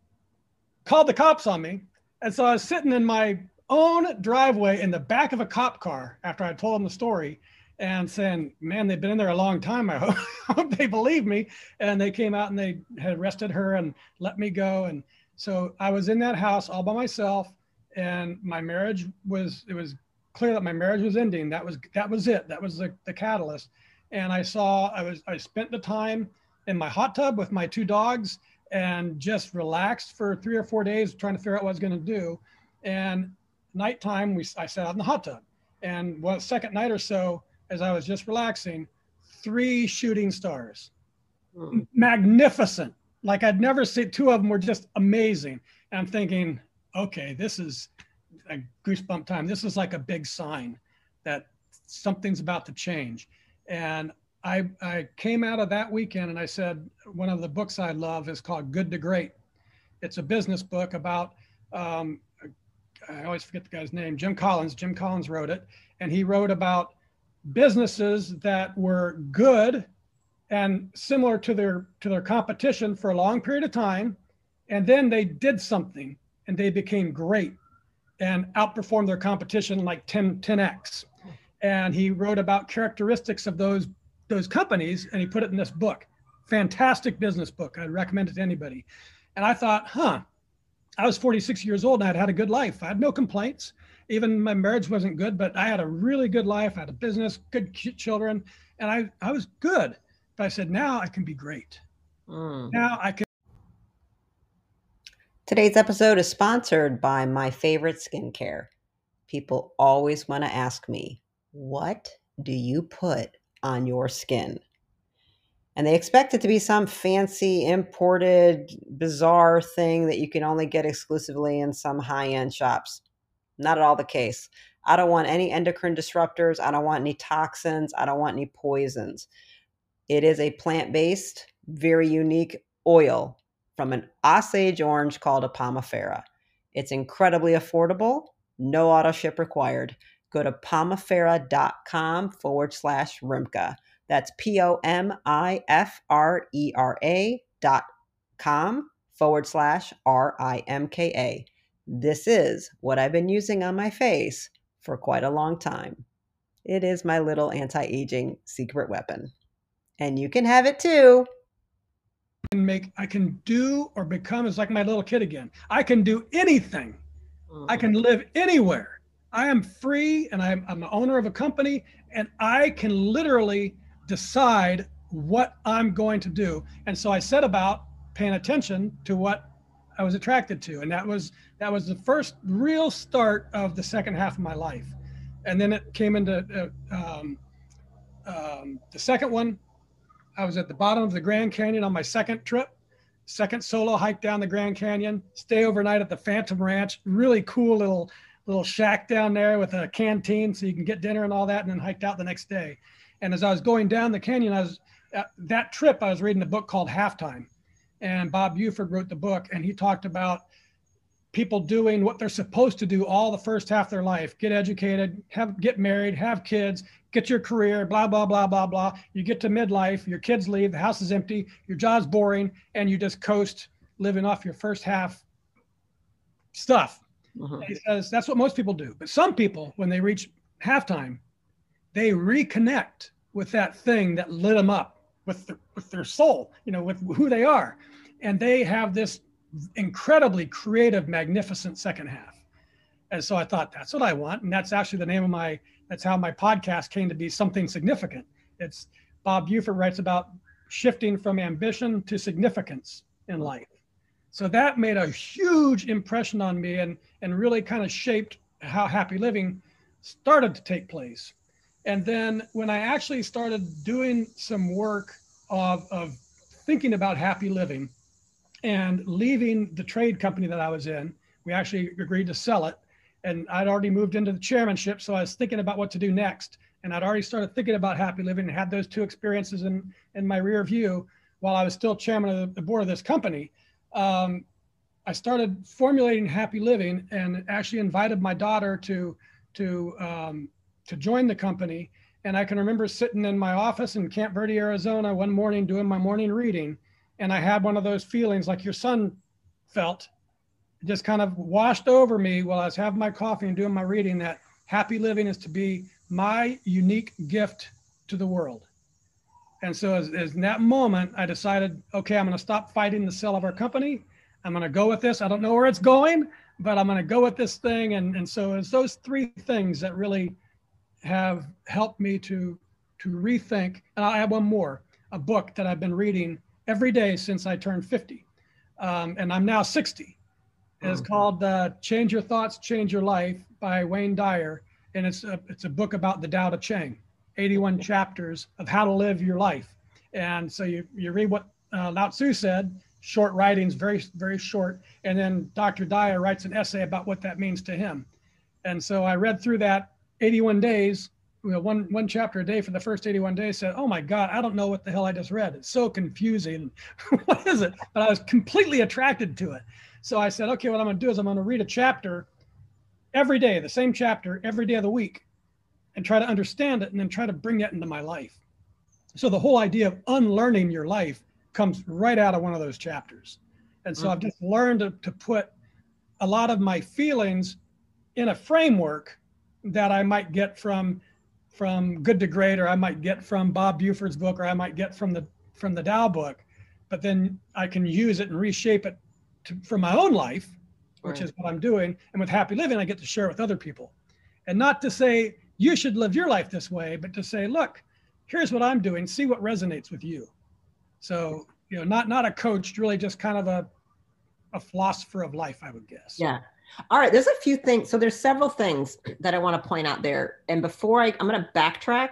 called the cops on me, and so I was sitting in my own driveway in the back of a cop car after I told them the story and saying, man, they've been in there a long time. I hope, they believe me. And they came out and they had arrested her and let me go. And so I was in that house all by myself and my marriage was, it was clear that my marriage was ending. That was, that was it. That was the, the catalyst. And I saw, I was, I spent the time in my hot tub with my two dogs and just relaxed for three or four days trying to figure out what I was going to do. And nighttime, we I sat out in the hot tub, and one second night or so, as I was just relaxing, three shooting stars, mm. magnificent, like I'd never seen. Two of them were just amazing. And I'm thinking, okay, this is a goosebump time. This is like a big sign that something's about to change. And I, I came out of that weekend and I said, one of the books I love is called Good to Great. It's a business book about, um, I always forget the guy's name, Jim Collins. Jim Collins wrote it. And he wrote about businesses that were good and similar to their to their competition for a long period of time. And then they did something and they became great and outperformed their competition like 10 10x and he wrote about characteristics of those those companies and he put it in this book. Fantastic business book. I'd recommend it to anybody. And i thought huh i was 46 years old and i'd had a good life i had no complaints even my marriage wasn't good but i had a really good life i had a business good children and i i was good but i said now i can be great mm. now i can Today's episode is sponsored by my favorite skincare. People always want to ask me, What do you put on your skin? And they expect it to be some fancy, imported, bizarre thing that you can only get exclusively in some high end shops. Not at all the case. I don't want any endocrine disruptors. I don't want any toxins. I don't want any poisons. It is a plant based, very unique oil from an Osage orange called a Pomifera. It's incredibly affordable, no auto ship required. Go to pomifera.com forward slash Rimka. That's P O M I F R E R A dot com forward slash R I M K A. This is what I've been using on my face for quite a long time. It is my little anti aging secret weapon. And you can have it too can make I can do or become is like my little kid again. I can do anything. Mm-hmm. I can live anywhere. I am free and I'm, I'm the owner of a company and I can literally decide what I'm going to do. And so I set about paying attention to what I was attracted to. And that was that was the first real start of the second half of my life. And then it came into uh, um, um, the second one I was at the bottom of the Grand Canyon on my second trip, second solo hike down the Grand Canyon, stay overnight at the Phantom Ranch, really cool little little shack down there with a canteen so you can get dinner and all that and then hiked out the next day. And as I was going down the canyon, I was uh, that trip I was reading a book called Halftime. And Bob Buford wrote the book and he talked about people doing what they're supposed to do all the first half of their life get educated have get married have kids get your career, blah, blah, blah, blah, blah. You get to midlife, your kids leave, the house is empty, your job's boring, and you just coast living off your first half stuff. Uh-huh. He says that's what most people do. But some people, when they reach halftime, they reconnect with that thing that lit them up with, the, with their soul, you know, with who they are. And they have this incredibly creative, magnificent second half. And so I thought, that's what I want. And that's actually the name of my that's how my podcast came to be something significant. It's Bob Buford writes about shifting from ambition to significance in life. So that made a huge impression on me and, and really kind of shaped how happy living started to take place. And then when I actually started doing some work of, of thinking about happy living and leaving the trade company that I was in, we actually agreed to sell it and I'd already moved into the chairmanship, so I was thinking about what to do next. And I'd already started thinking about happy living and had those two experiences in in my rear view while I was still chairman of the board of this company. Um, I started formulating happy living and actually invited my daughter to to um, to join the company. And I can remember sitting in my office in Camp Verde, Arizona, one morning doing my morning reading, and I had one of those feelings like your son felt just kind of washed over me while I was having my coffee and doing my reading that happy living is to be my unique gift to the world. And so, as, as in that moment, I decided, okay, I'm going to stop fighting the sale of our company. I'm going to go with this. I don't know where it's going, but I'm going to go with this thing. And, and so, it's those three things that really have helped me to to rethink. And I'll add one more: a book that I've been reading every day since I turned 50, um, and I'm now 60 is mm-hmm. called uh, "Change Your Thoughts, Change Your Life" by Wayne Dyer, and it's a it's a book about the Tao Te Ching, 81 chapters of how to live your life. And so you you read what uh, Lao Tzu said, short writings, very, very short. And then Dr. Dyer writes an essay about what that means to him. And so I read through that 81 days, you know, one, one chapter a day for the first 81 days, said, Oh my God, I don't know what the hell I just read. It's so confusing. what is it? But I was completely attracted to it. So I said, Okay, what I'm going to do is I'm going to read a chapter every day, the same chapter every day of the week, and try to understand it and then try to bring that into my life. So the whole idea of unlearning your life comes right out of one of those chapters. And so mm-hmm. I've just learned to, to put a lot of my feelings in a framework that I might get from from Good to Great, or I might get from Bob Buford's book, or I might get from the from the Tao book, but then I can use it and reshape it to, for my own life, which right. is what I'm doing. And with Happy Living, I get to share it with other people, and not to say you should live your life this way, but to say, look, here's what I'm doing. See what resonates with you. So, you know, not not a coach, really just kind of a a philosopher of life, I would guess. Yeah. All right. There's a few things. So there's several things that I want to point out there. And before I, I'm going to backtrack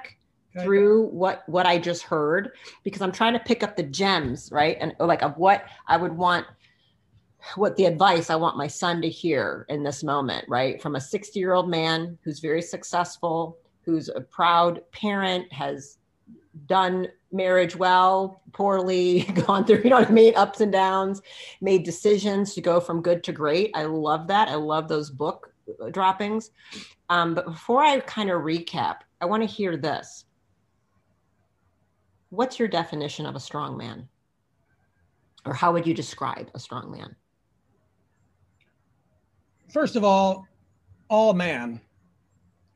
okay. through what what I just heard because I'm trying to pick up the gems, right? And like of what I would want what the advice I want my son to hear in this moment, right? From a 60 year old man who's very successful, who's a proud parent, has done marriage well, poorly, gone through, you know what I mean, ups and downs, made decisions to go from good to great. I love that. I love those book droppings. Um, but before I kind of recap, I want to hear this. What's your definition of a strong man? Or how would you describe a strong man? First of all, all man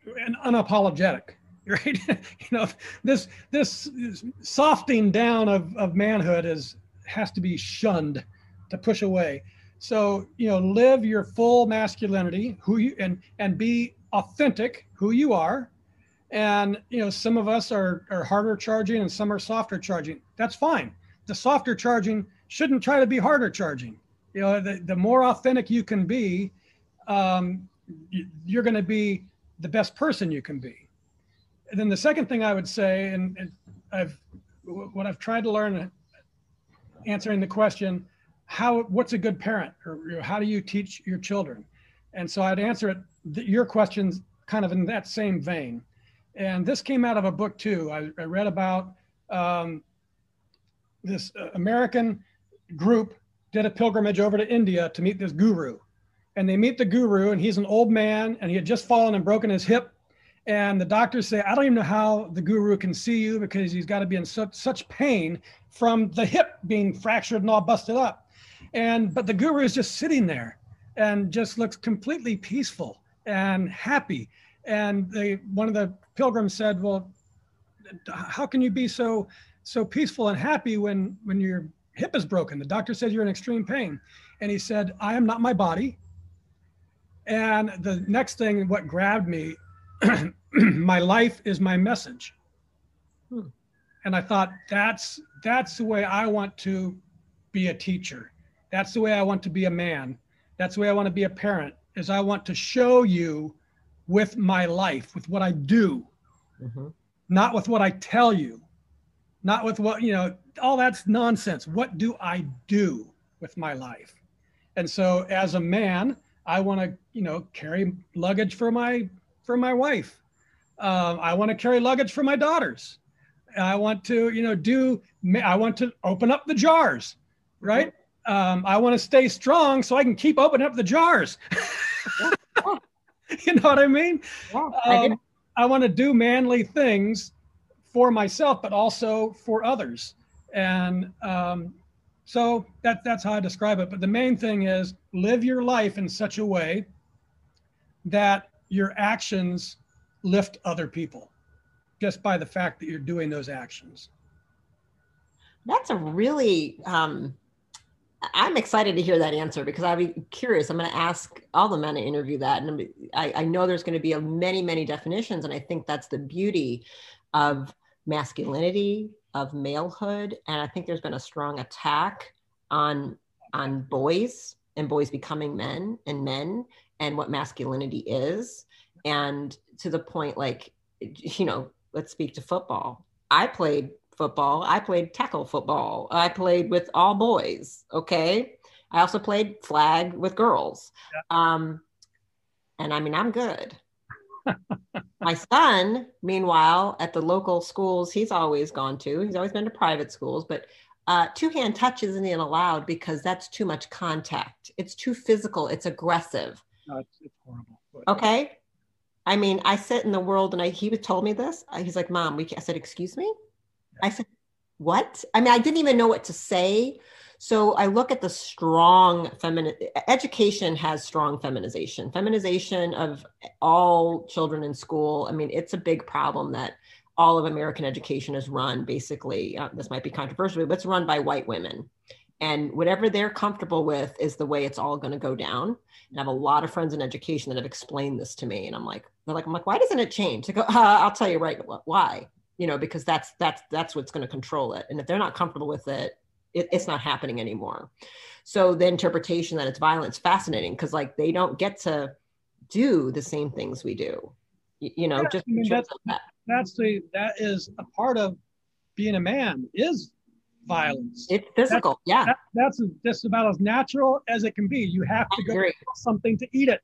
and unapologetic right? you know, this this softening down of, of manhood is has to be shunned to push away. So, you know, live your full masculinity, who you and and be authentic, who you are. And you know, some of us are are harder charging and some are softer charging. That's fine. The softer charging shouldn't try to be harder charging. You know, the, the more authentic you can be, um, you're going to be the best person you can be and then the second thing I would say, and, and I've what I've tried to learn answering the question, how what's a good parent, or how do you teach your children? And so I'd answer it your questions kind of in that same vein. And this came out of a book too. I, I read about um, this uh, American group did a pilgrimage over to India to meet this guru. And they meet the guru, and he's an old man, and he had just fallen and broken his hip and the doctors say, I don't even know how the guru can see you because he's got to be in such, such pain from the hip being fractured and all busted up. And but the guru is just sitting there and just looks completely peaceful and happy. And they one of the pilgrims said, Well, how can you be so so peaceful and happy when when your hip is broken? The doctor said you're in extreme pain. And he said, I am not my body. And the next thing, what grabbed me my life is my message. Hmm. And I thought that's that's the way I want to be a teacher. That's the way I want to be a man. That's the way I want to be a parent. Is I want to show you with my life, with what I do, mm-hmm. not with what I tell you, not with what you know. All that's nonsense. What do I do with my life? And so, as a man, I want to you know carry luggage for my for my wife. Um, I want to carry luggage for my daughters. I want to, you know, do, I want to open up the jars, right? Um, I want to stay strong so I can keep opening up the jars. you know what I mean? Yeah, um, I, I want to do manly things for myself, but also for others. And um, so that, that's how I describe it. But the main thing is live your life in such a way that your actions lift other people just by the fact that you're doing those actions. That's a really, um, I'm excited to hear that answer because I'd be curious. I'm going to ask all the men to interview that. And I, I know there's going to be a many, many definitions. And I think that's the beauty of masculinity, of malehood. And I think there's been a strong attack on on boys and boys becoming men and men and what masculinity is and to the point like you know let's speak to football i played football. I played tackle football. I played with all boys. Okay. I also played flag with girls. Um, and I mean, I'm good. My son, meanwhile, at the local schools he's always gone to, he's always been to private schools, but uh, two hand touch isn't even allowed because that's too much contact. It's too physical. It's aggressive. No, it's, it's horrible. But... Okay. I mean, I sit in the world and I, he told me this. He's like, mom, we, I said, excuse me. Yeah. I said, what? I mean, I didn't even know what to say. So I look at the strong feminine education has strong feminization, feminization of all children in school. I mean, it's a big problem that all of American education is run basically. Uh, this might be controversial, but it's run by white women. And whatever they're comfortable with is the way it's all going to go down. And I have a lot of friends in education that have explained this to me. And I'm like, they're like, I'm like, why doesn't it change? They go, uh, I'll tell you right why. You know, because that's that's that's what's going to control it. And if they're not comfortable with it, it, it's not happening anymore. So the interpretation that it's violence fascinating because like they don't get to do the same things we do. You, you know, yeah, just I mean, that's, that. that's the that is a part of being a man is violence. It's physical. That's, yeah. That, that's just about as natural as it can be. You have to go something to eat it.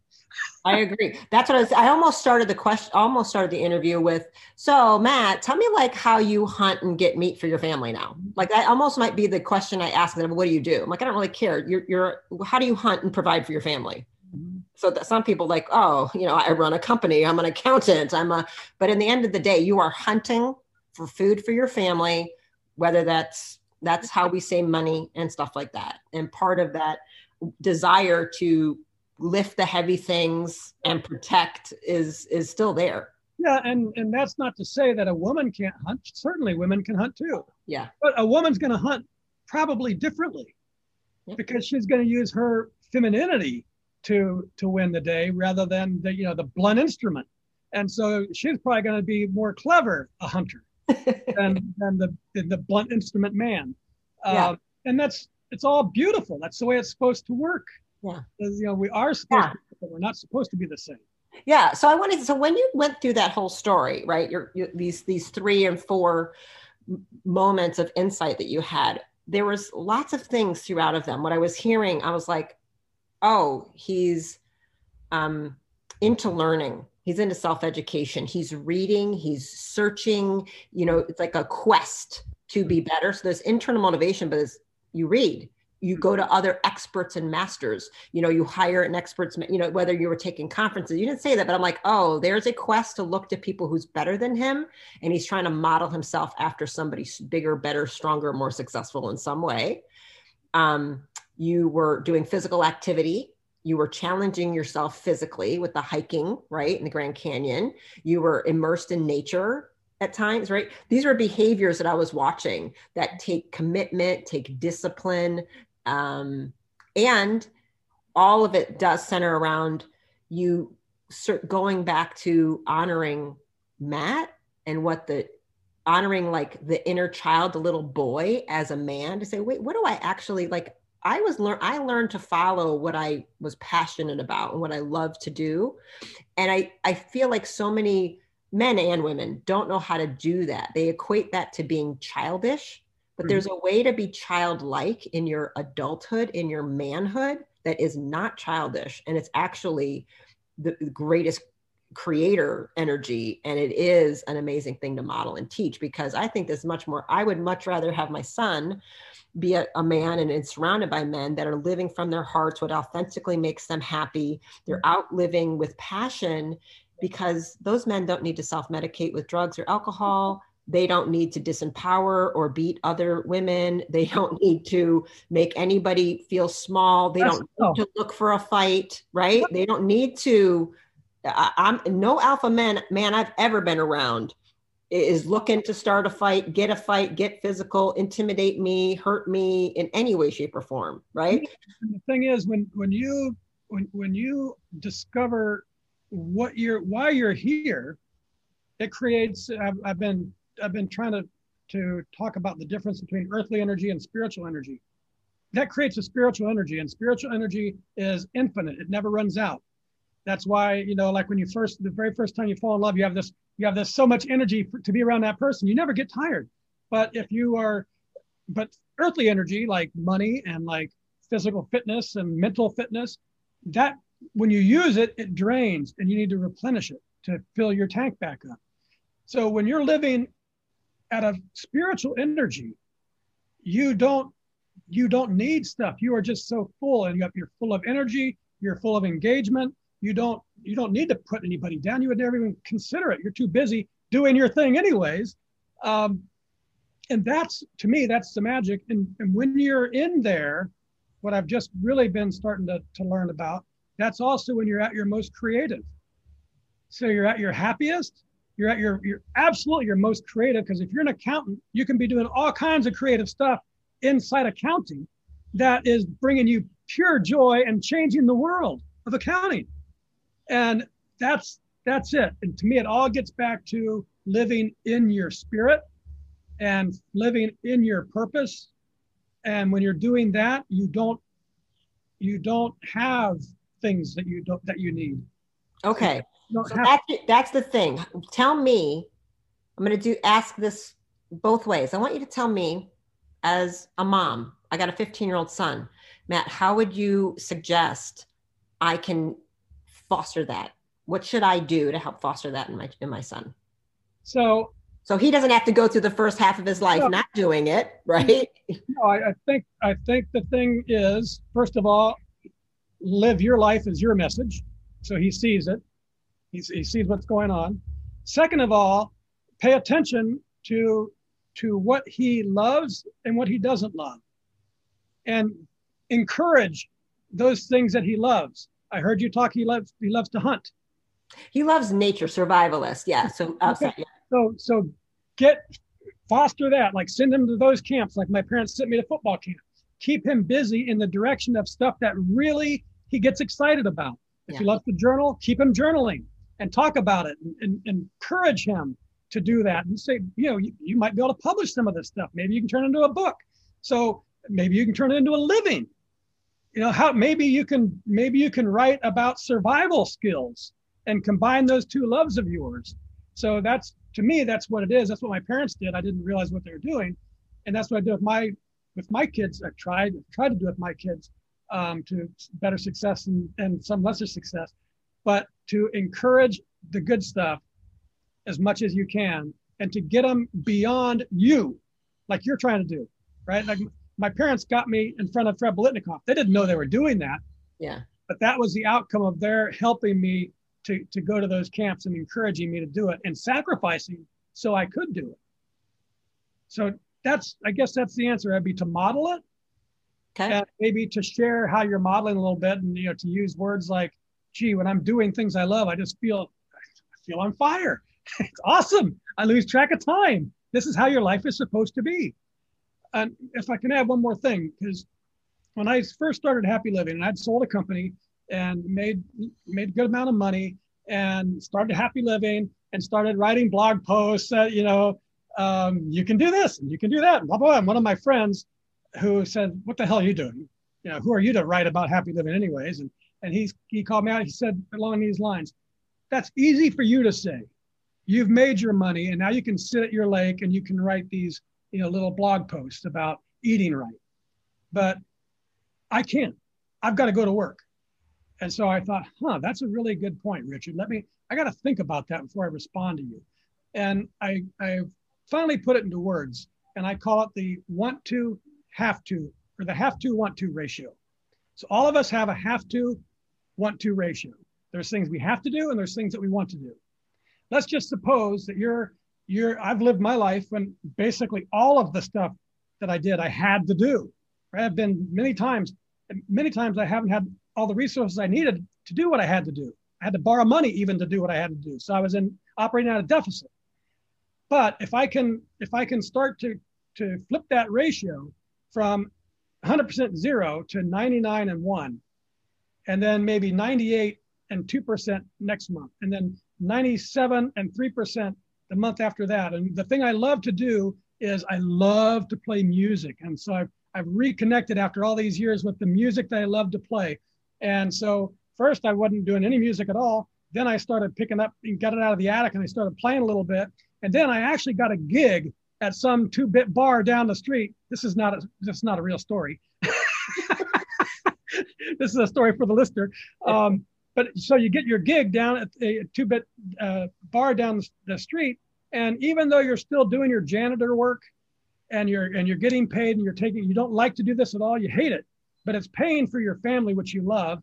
I agree. That's what I was, I almost started the question, almost started the interview with, so Matt, tell me like how you hunt and get meat for your family now. Like that almost might be the question I ask them. What do you do? I'm like, I don't really care. You're, you're, how do you hunt and provide for your family? Mm-hmm. So that some people like, oh, you know, I run a company. I'm an accountant. I'm a, but in the end of the day, you are hunting for food for your family, whether that's that's how we save money and stuff like that. And part of that desire to lift the heavy things and protect is is still there. Yeah and and that's not to say that a woman can't hunt. Certainly women can hunt too. Yeah. But a woman's going to hunt probably differently because she's going to use her femininity to to win the day rather than the you know the blunt instrument. And so she's probably going to be more clever a hunter than, than the the blunt instrument man. Yeah. Uh, and that's it's all beautiful. That's the way it's supposed to work. Yeah. You know, we are supposed yeah. to, but we're not supposed to be the same. Yeah. So I wanted. So when you went through that whole story, right? Your these these three and four moments of insight that you had. There was lots of things throughout of them. What I was hearing, I was like, oh, he's um, into learning he's into self-education. He's reading he's searching you know it's like a quest to be better. So there's internal motivation but as you read you go to other experts and masters. You know you hire an experts you know whether you were taking conferences you didn't say that but i'm like oh there's a quest to look to people who's better than him and he's trying to model himself after somebody bigger better stronger more successful in some way. Um, you were doing physical activity you were challenging yourself physically with the hiking, right, in the Grand Canyon. You were immersed in nature at times, right? These were behaviors that I was watching that take commitment, take discipline, um, and all of it does center around you going back to honoring Matt and what the honoring like the inner child, the little boy as a man to say, wait, what do I actually like? I was learn I learned to follow what I was passionate about and what I love to do. And I I feel like so many men and women don't know how to do that. They equate that to being childish, but mm-hmm. there's a way to be childlike in your adulthood, in your manhood that is not childish and it's actually the greatest creator energy and it is an amazing thing to model and teach because i think there's much more i would much rather have my son be a, a, man and is surrounded by men that are living from their hearts what authentically makes them happy. They're mm-hmm. out living with passion because those men don't need to self-medicate with drugs or alcohol. They don't need to disempower or beat other women. They don't need to make anybody feel small. They don't need to look for a fight right? They don't need to. I, i'm no alpha man man i've ever been around is looking to start a fight, get a fight, get physical, intimidate me, hurt me in any way, shape, or form, right? And the thing is, when when you when when you discover what you're why you're here, it creates. I've, I've been I've been trying to to talk about the difference between earthly energy and spiritual energy. That creates a spiritual energy, and spiritual energy is infinite. It never runs out. That's why you know, like when you first, the very first time you fall in love, you have this you have this so much energy for, to be around that person. You never get tired. But if you are, but earthly energy like money and like physical fitness and mental fitness, that when you use it, it drains and you need to replenish it to fill your tank back up. So when you're living at a spiritual energy, you don't you don't need stuff. You are just so full and you're full of energy, you're full of engagement. You don't you don't need to put anybody down. You would never even consider it. You're too busy doing your thing anyways. Um, and that's to me, that's the magic. And, and when you're in there, what I've just really been starting to, to learn about, that's also when you're at your most creative. So you're at your happiest, you're at your, you're absolutely your most creative because if you're an accountant, you can be doing all kinds of creative stuff inside accounting that is bringing you pure joy and changing the world of accounting. And that's that's it. And to me, it all gets back to living in your spirit and living in your purpose. And when you're doing that, you don't you don't have things that you don't that you need. Okay. So that's that's the thing. Tell me, I'm gonna do ask this both ways. I want you to tell me as a mom, I got a 15 year old son. Matt, how would you suggest I can foster that? What should I do to help foster that in my in my son? So so he doesn't have to go through the first half of his life no, not doing it, right? No, I, I think I think the thing is, first of all, live your life as your message. So he sees it. He, he sees what's going on. Second of all, pay attention to to what he loves and what he doesn't love and encourage those things that he loves i heard you talk he loves he loves to hunt he loves nature survivalist yeah so outside yeah. so so get foster that like send him to those camps like my parents sent me to football camp keep him busy in the direction of stuff that really he gets excited about if yeah. he loves to journal keep him journaling and talk about it and, and, and encourage him to do that and say, you know, you, you might be able to publish some of this stuff. Maybe you can turn it into a book. So maybe you can turn it into a living. You know, how maybe you can maybe you can write about survival skills and combine those two loves of yours. So that's to me, that's what it is. That's what my parents did. I didn't realize what they were doing. And that's what I do with my with my kids. I tried tried to do with my kids um, to better success and, and some lesser success, but to encourage the good stuff as much as you can and to get them beyond you, like you're trying to do, right? Like my parents got me in front of Fred Biletnikoff. They didn't know they were doing that. Yeah. But that was the outcome of their helping me to, to go to those camps and encouraging me to do it and sacrificing so I could do it. So that's, I guess that's the answer. I'd be to model it. Okay. And maybe to share how you're modeling a little bit and, you know, to use words like, gee, when I'm doing things I love, I just feel, I feel on fire it's awesome. I lose track of time. This is how your life is supposed to be. And if I can add one more thing, because when I first started Happy Living, and I'd sold a company and made made a good amount of money, and started Happy Living, and started writing blog posts that you know um, you can do this and you can do that. Blah, blah. And one of my friends who said, "What the hell are you doing? You know, who are you to write about happy living, anyways?" And and he's he called me out. He said along these lines, "That's easy for you to say you've made your money and now you can sit at your lake and you can write these you know little blog post about eating right. But i can't. I've got to go to work. And so i thought huh that's a really good point richard. Let me i got to think about that before i respond to you. And i i finally put it into words and i call it the want to have to or the have to want to ratio. So all of us have a have to want to ratio. There's things we have to do and there's things that we want to do. Let's just suppose that you're you're I've lived my life when basically all of the stuff that I did I had to do. Right? I've been many times, many times I haven't had all the resources I needed to do what I had to do. I had to borrow money even to do what I had to do. So I was in operating at a deficit. But if I can if I can start to to flip that ratio from 100% zero to 99 and one, and then maybe 98 and 2% next month, and then 97 and 3% the month after that. And the thing I love to do is I love to play music. And so I've, I've reconnected after all these years with the music that I love to play. And so first I wasn't doing any music at all. Then I started picking up and got it out of the attic and I started playing a little bit. And then I actually got a gig at some two-bit bar down the street. This is not a this is not a real story. this is a story for the listener. Um, but so you get your gig down at a two-bit uh, bar down the street, and even though you're still doing your janitor work, and you're and you're getting paid, and you're taking you don't like to do this at all, you hate it, but it's paying for your family, which you love,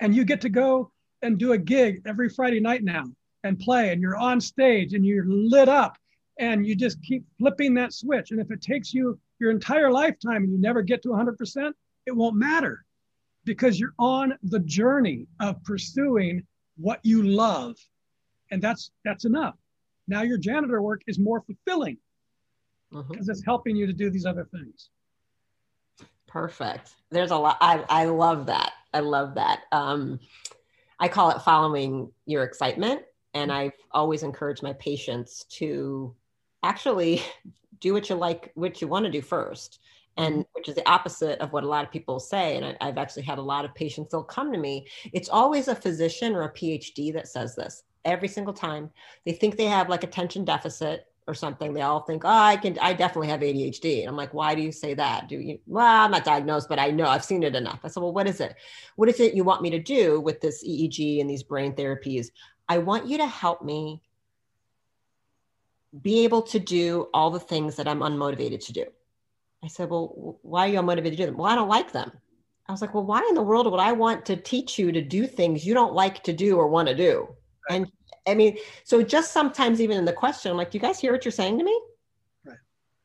and you get to go and do a gig every Friday night now and play, and you're on stage and you're lit up, and you just keep flipping that switch. And if it takes you your entire lifetime and you never get to 100%, it won't matter because you're on the journey of pursuing what you love. And that's that's enough. Now your janitor work is more fulfilling because mm-hmm. it's helping you to do these other things. Perfect. There's a lot. I, I love that. I love that. Um, I call it following your excitement. And I've always encouraged my patients to actually do what you like, what you want to do first. And mm-hmm. which is the opposite of what a lot of people say. And I, I've actually had a lot of patients, they'll come to me. It's always a physician or a PhD that says this every single time. They think they have like attention deficit or something, they all think, oh, I can, I definitely have ADHD. And I'm like, why do you say that? Do you, well, I'm not diagnosed, but I know I've seen it enough. I said, well, what is it? What is it you want me to do with this EEG and these brain therapies? I want you to help me be able to do all the things that I'm unmotivated to do. I said, well, why are you motivated to do them? Well, I don't like them. I was like, well, why in the world would I want to teach you to do things you don't like to do or want to do? Right. And I mean, so just sometimes even in the question, I'm like, do you guys hear what you're saying to me? Right.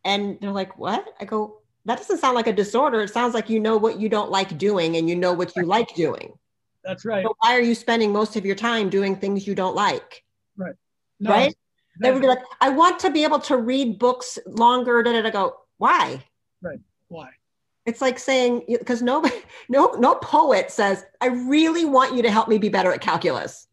And they're like, what? I go, that doesn't sound like a disorder. It sounds like you know what you don't like doing and you know what you like doing. That's right. So why are you spending most of your time doing things you don't like? Right. No, right. They would be like, I want to be able to read books longer. Da, da, da, go, why? Right. Why? It's like saying because no, no, no poet says, I really want you to help me be better at calculus.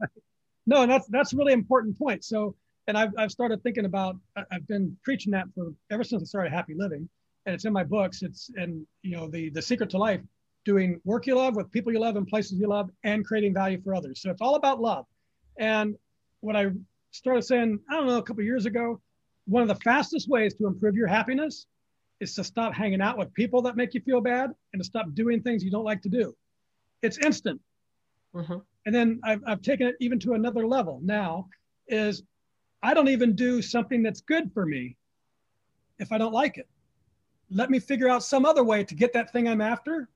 no, and that's that's a really important point. So, and I've I've started thinking about I've been preaching that for ever since I started Happy Living, and it's in my books. It's and you know the the secret to life, doing work you love with people you love in places you love, and creating value for others. So it's all about love. And what I started saying, I don't know, a couple years ago, one of the fastest ways to improve your happiness is to stop hanging out with people that make you feel bad and to stop doing things you don't like to do. It's instant. Mm-hmm. And then I've, I've taken it even to another level now is I don't even do something that's good for me if I don't like it. Let me figure out some other way to get that thing I'm after.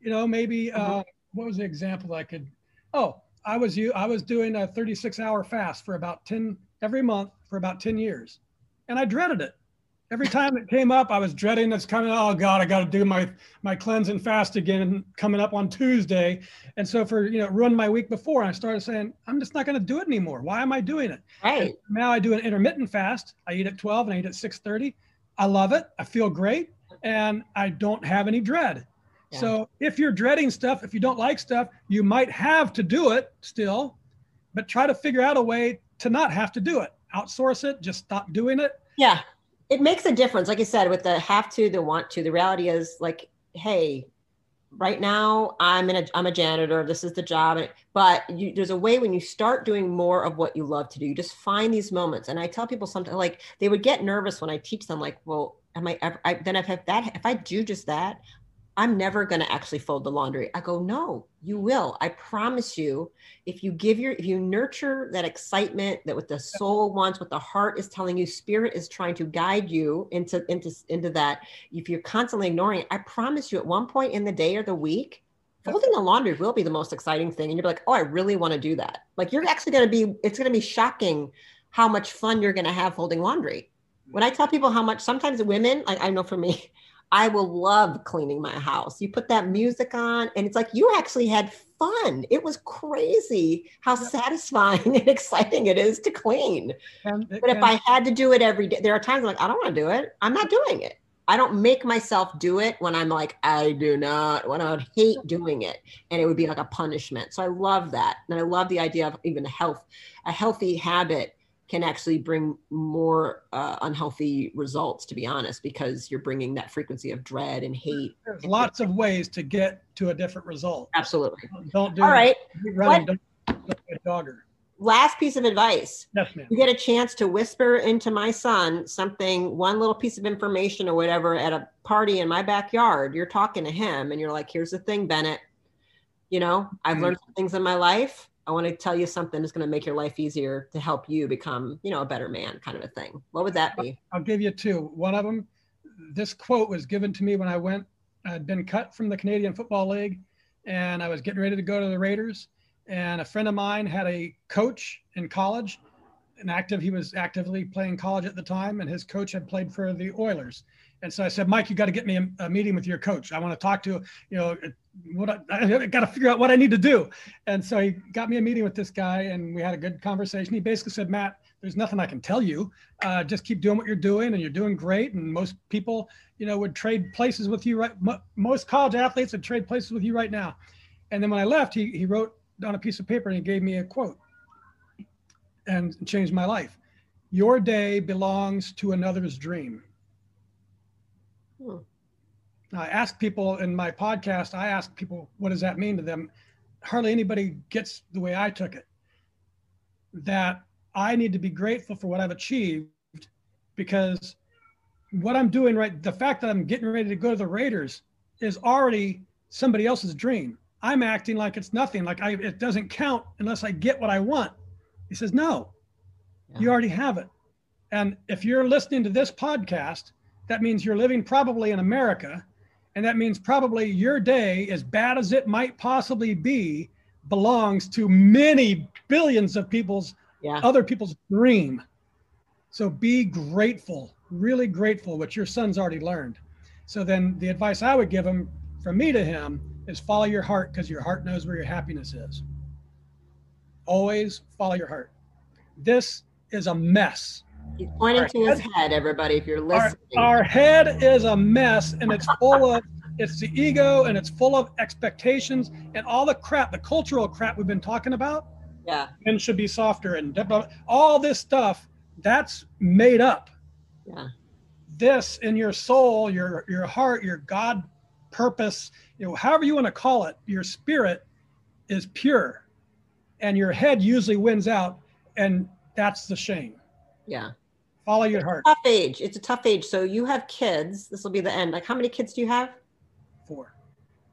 You know, maybe uh, mm-hmm. what was the example I could? Oh, I was you. I was doing a 36 hour fast for about 10 every month for about 10 years, and I dreaded it every time it came up, I was dreading it's coming. Oh God, I got to do my my cleanse and fast again coming up on Tuesday. And so for you know, run my week before, I started saying, I'm just not going to do it anymore. Why am I doing it? Right. And now I do an intermittent fast. I eat at 12 and I eat at 6:30. I love it. I feel great, and I don't have any dread. Yeah. So if you're dreading stuff, if you don't like stuff, you might have to do it still, but try to figure out a way to not have to do it. Outsource it. Just stop doing it. Yeah it makes a difference. Like i said with the have to the want to the reality is like hey right now i'm in a i'm a janitor this is the job but you, there's a way when you start doing more of what you love to do you just find these moments. And i tell people something like they would get nervous when i teach them like well am i ever I, then if that if i do just that I'm never going to actually fold the laundry. I go, no, you will. I promise you. If you give your, if you nurture that excitement that what the soul wants, what the heart is telling you, spirit is trying to guide you into into into that. If you're constantly ignoring it, I promise you, at one point in the day or the week, folding the laundry will be the most exciting thing, and you're like, oh, I really want to do that. Like you're actually going to be, it's going to be shocking how much fun you're going to have folding laundry. When I tell mm-hmm. people how much, sometimes women, like I know for me, I will love cleaning my house. You put that music on, and it's like you actually had fun. It was crazy how satisfying and exciting it is to clean. But if I had to do it every day, there are times I'm like, I don't want to do it. I'm not doing it. I don't make myself do it when I'm like, I do not, when I would hate doing it. And it would be like a punishment. So I love that. And I love the idea of even health, a healthy habit can actually bring more uh, unhealthy results to be honest because you're bringing that frequency of dread and hate there's and lots of ways to get to a different result absolutely don't do all right running, don't, don't be a jogger last piece of advice. Yes, ma'am. You get a chance to whisper into my son something, one little piece of information or whatever at a party in my backyard. You're talking to him and you're like, here's the thing, Bennett. You know, I've Mhm. learned some things in my life. I want to tell you something that's going to make your life easier to help you become, you know, a better man, kind of a thing. What would that be? I'll give you two. One of them, this quote was given to me when I went. I'd been cut from the Canadian Football League, and I was getting ready to go to the Raiders. And a friend of mine had a coach in college, an active. He was actively playing college at the time, and his coach had played for the Oilers. And so I said, Mike, you got to get me a, a meeting with your coach. I want to talk to you know what I, I got to figure out what I need to do. And so he got me a meeting with this guy, and we had a good conversation. He basically said, Matt, there's nothing I can tell you. Uh, just keep doing what you're doing, and you're doing great. And most people, you know, would trade places with you. Right, mo- most college athletes would trade places with you right now. And then when I left, he he wrote on a piece of paper and he gave me a quote, and changed my life. Your day belongs to another's dream. Hmm. I ask people in my podcast, I ask people, what does that mean to them? Hardly anybody gets the way I took it. That I need to be grateful for what I've achieved because what I'm doing right, the fact that I'm getting ready to go to the Raiders is already somebody else's dream. I'm acting like it's nothing, like I, it doesn't count unless I get what I want. He says, no, you already have it. And if you're listening to this podcast, that means you're living probably in America. And that means probably your day, as bad as it might possibly be, belongs to many billions of people's Yeah. other people's dream. So be grateful, really grateful what your son's already learned. So then the advice I would give him from me to him is follow your heart because your heart knows where your happiness is. Always follow your heart. This is a mess. He's pointing Our to his head, everybody, if you're Our, listening. our head is a mess and it's full of it's the ego and it's full of expectations and all the crap, the cultural crap we've been talking about. yeah. men should be softer and blah, blah, blah. all this stuff that's made up Yeah. this in your soul your your heart your god purpose you know however you want to call it your spirit is pure and your head usually wins out and that's the shame Yeah. Follow your heart Tough age. It's a tough age. So you have kids. This will be the end. Like, how many kids do you have? Four.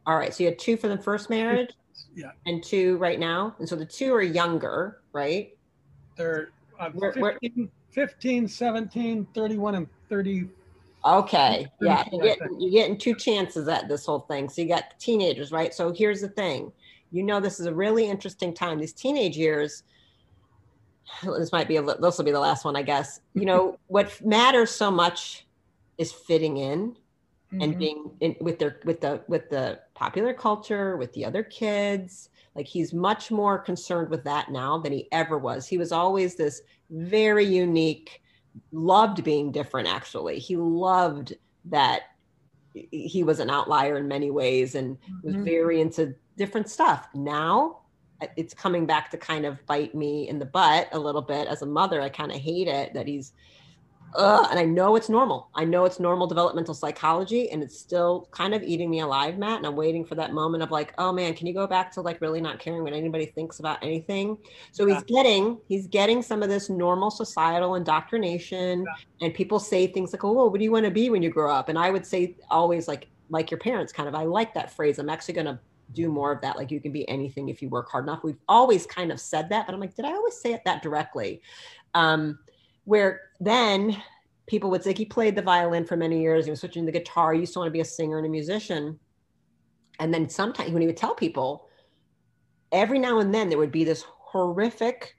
All right. So you had two for the first marriage yeah and two right now. And so the two are younger, right? they're uh, Where- where- 15, 15 17 31 and 30 Okay. Yeah. You're getting, you're getting two chances at this whole thing. So you got teenagers, right? So here's the thing. You know, this is a really interesting time. These teenage years, this might be a, this will be the last one, I guess. You know, what matters so much is fitting in and Mhm. being in, with their with the with the popular culture with the other kids like he's much more concerned with that now than he ever was he was always this very unique loved being different actually he loved that he was an outlier in many ways and was Mhm. very into different stuff now it's coming back to kind of bite me in the butt a little bit as a mother i kind of hate it that he's Ugh, and I know it's normal. I know it's normal developmental psychology, and it's still kind of eating me alive, Matt. And I'm waiting for that moment of like, oh man, can you go back to like really not caring what anybody thinks about anything? So he's getting he's getting some of this normal societal indoctrination, and people say things like, oh, what do you want to be when you grow up? And I would say always like like your parents, kind of. I like that phrase. I'm actually going to do more of that. Like you can be anything if you work hard enough. We've always kind of said that, but I'm like, did I always say it that directly? Um, where then people would say he played the violin for many years he was switching to the guitar he used to want to be a singer and a musician and then sometimes when he would tell people every now and then there would be this horrific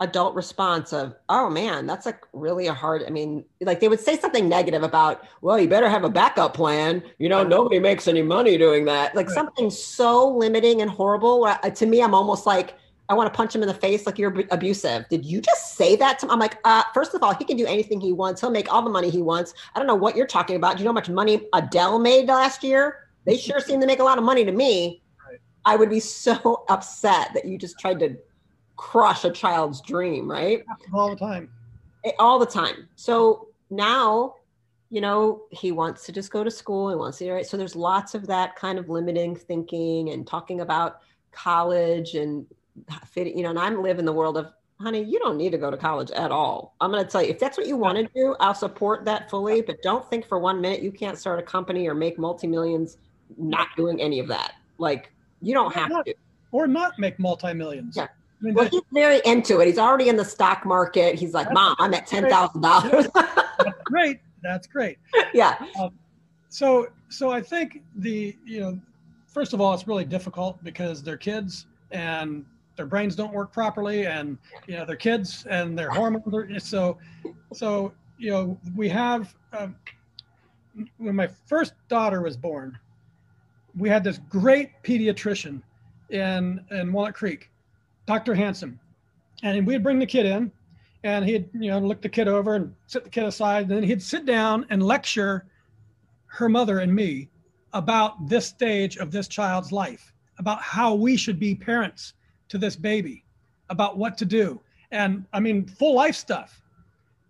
adult response of oh man that's like really a hard i mean like they would say something negative about well you better have a backup plan you know nobody makes any money doing that like Right. something so limiting and horrible where, uh, to me i'm almost like I want to punch him in the face like you're ab- abusive. Did you just say that to him? I'm like, uh, first of all, he can do anything he wants. He'll make all the money he wants. I don't know what you're talking about. Do you know how much money Adele made last year? They sure seem to make a lot of money to me. Right. I would be so upset that you just tried to crush a child's dream, right? all the time All the time. So now, you know, he wants to just go to school. He wants to, right? So there's lots of that kind of limiting thinking and talking about college and fitting, you know, and I'm live in the world of honey, you don't need to go to college at all. I'm going to tell you, if that's what you want to do, I'll support that fully. But don't think for one minute you can't start a company or make multi millions not doing any of that. Like, you don't have not, to. Or not make multi millions. Yeah. Well, he's very into it. He's already in the stock market. He's like, Mom, I'm at ten thousand dollars. Great. That's great. Yeah. Um, so, so I think the you know, first of all, it's really difficult because they're kids and their brains don't work properly and you know they're kids and their hormones are so so you know we have um, when my first daughter was born we had this great pediatrician in in walnut creek dr hanson and we'd bring the kid in and he'd you know look the kid over and sit the kid aside and then he'd sit down and lecture her mother and me about this stage of this child's life about how we should be parents to this baby about what to do. And I mean, full life stuff.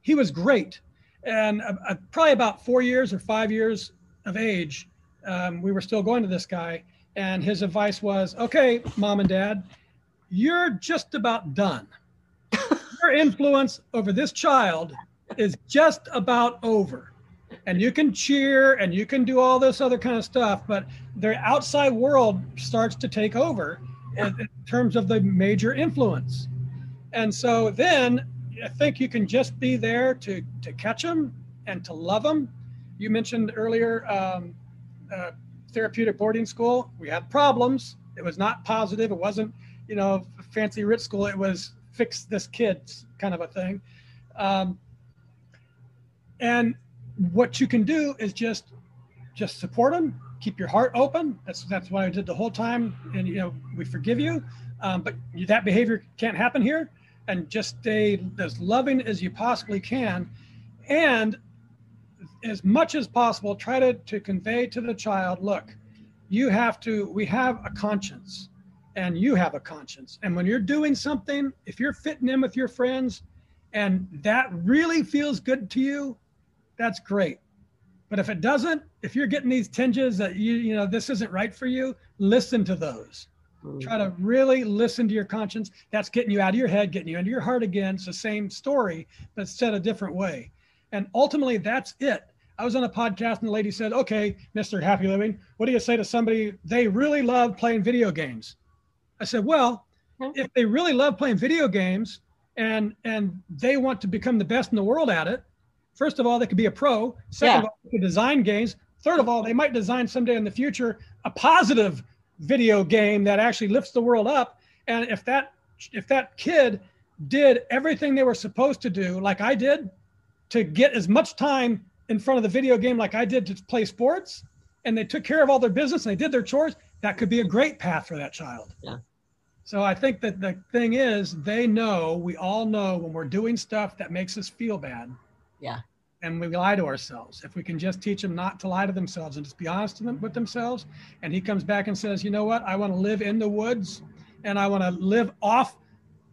He was great. And uh, uh, probably about four years or five years of age, um, we were still going to this guy. And his advice was okay, mom and dad, you're just about done. Your influence over this child is just about over. And you can cheer and you can do all this other kind of stuff, but the outside world starts to take over in, terms of the major influence. And so then I think you can just be there to, to catch them and to love them. You mentioned earlier um, uh, therapeutic boarding school. We had problems. It was not positive. It wasn't, you know, fancy rich school. It was fix this kid's kind of a thing. Um, and what you can do is just just support them keep your heart open. That's that's what I did the whole time. And you know, we forgive you, um, but that behavior can't happen here. And just stay as loving as you possibly can, and as much as possible, try to to convey to the child, look, you have to. We have a conscience, and you have a conscience. And when you're doing something, if you're fitting in with your friends, and that really feels good to you, that's great but if it doesn't, if you're getting these tinges that you, you know, this isn't right for you, listen to those. Mm. Try to really listen to your conscience. That's getting you out of your head, getting you into your heart again. It's the same story, but said a different way. And ultimately, that's it. I was on a podcast and the lady said, Okay, Mr. Happy Living, what do you say to somebody they really love playing video games? I said, Well, if they really love playing video games and and they want to become the best in the world at it, First of all, they could be a pro. Second yeah. of all, they could design games. Third of all, they might design someday in the future a positive video game that actually lifts the world up. And if that if that kid did everything they were supposed to do, like I did, to get as much time in front of the video game like I did to play sports, and they took care of all their business and they did their chores, that could be a great path for that child. Yeah. So I think that the thing is, they know, we all know when we're doing stuff that makes us feel bad. Yeah and we lie to ourselves. If we can just teach them not to lie to themselves and just be honest with themselves, and he comes back and says, you know what, I want to live in the woods, and I want to live off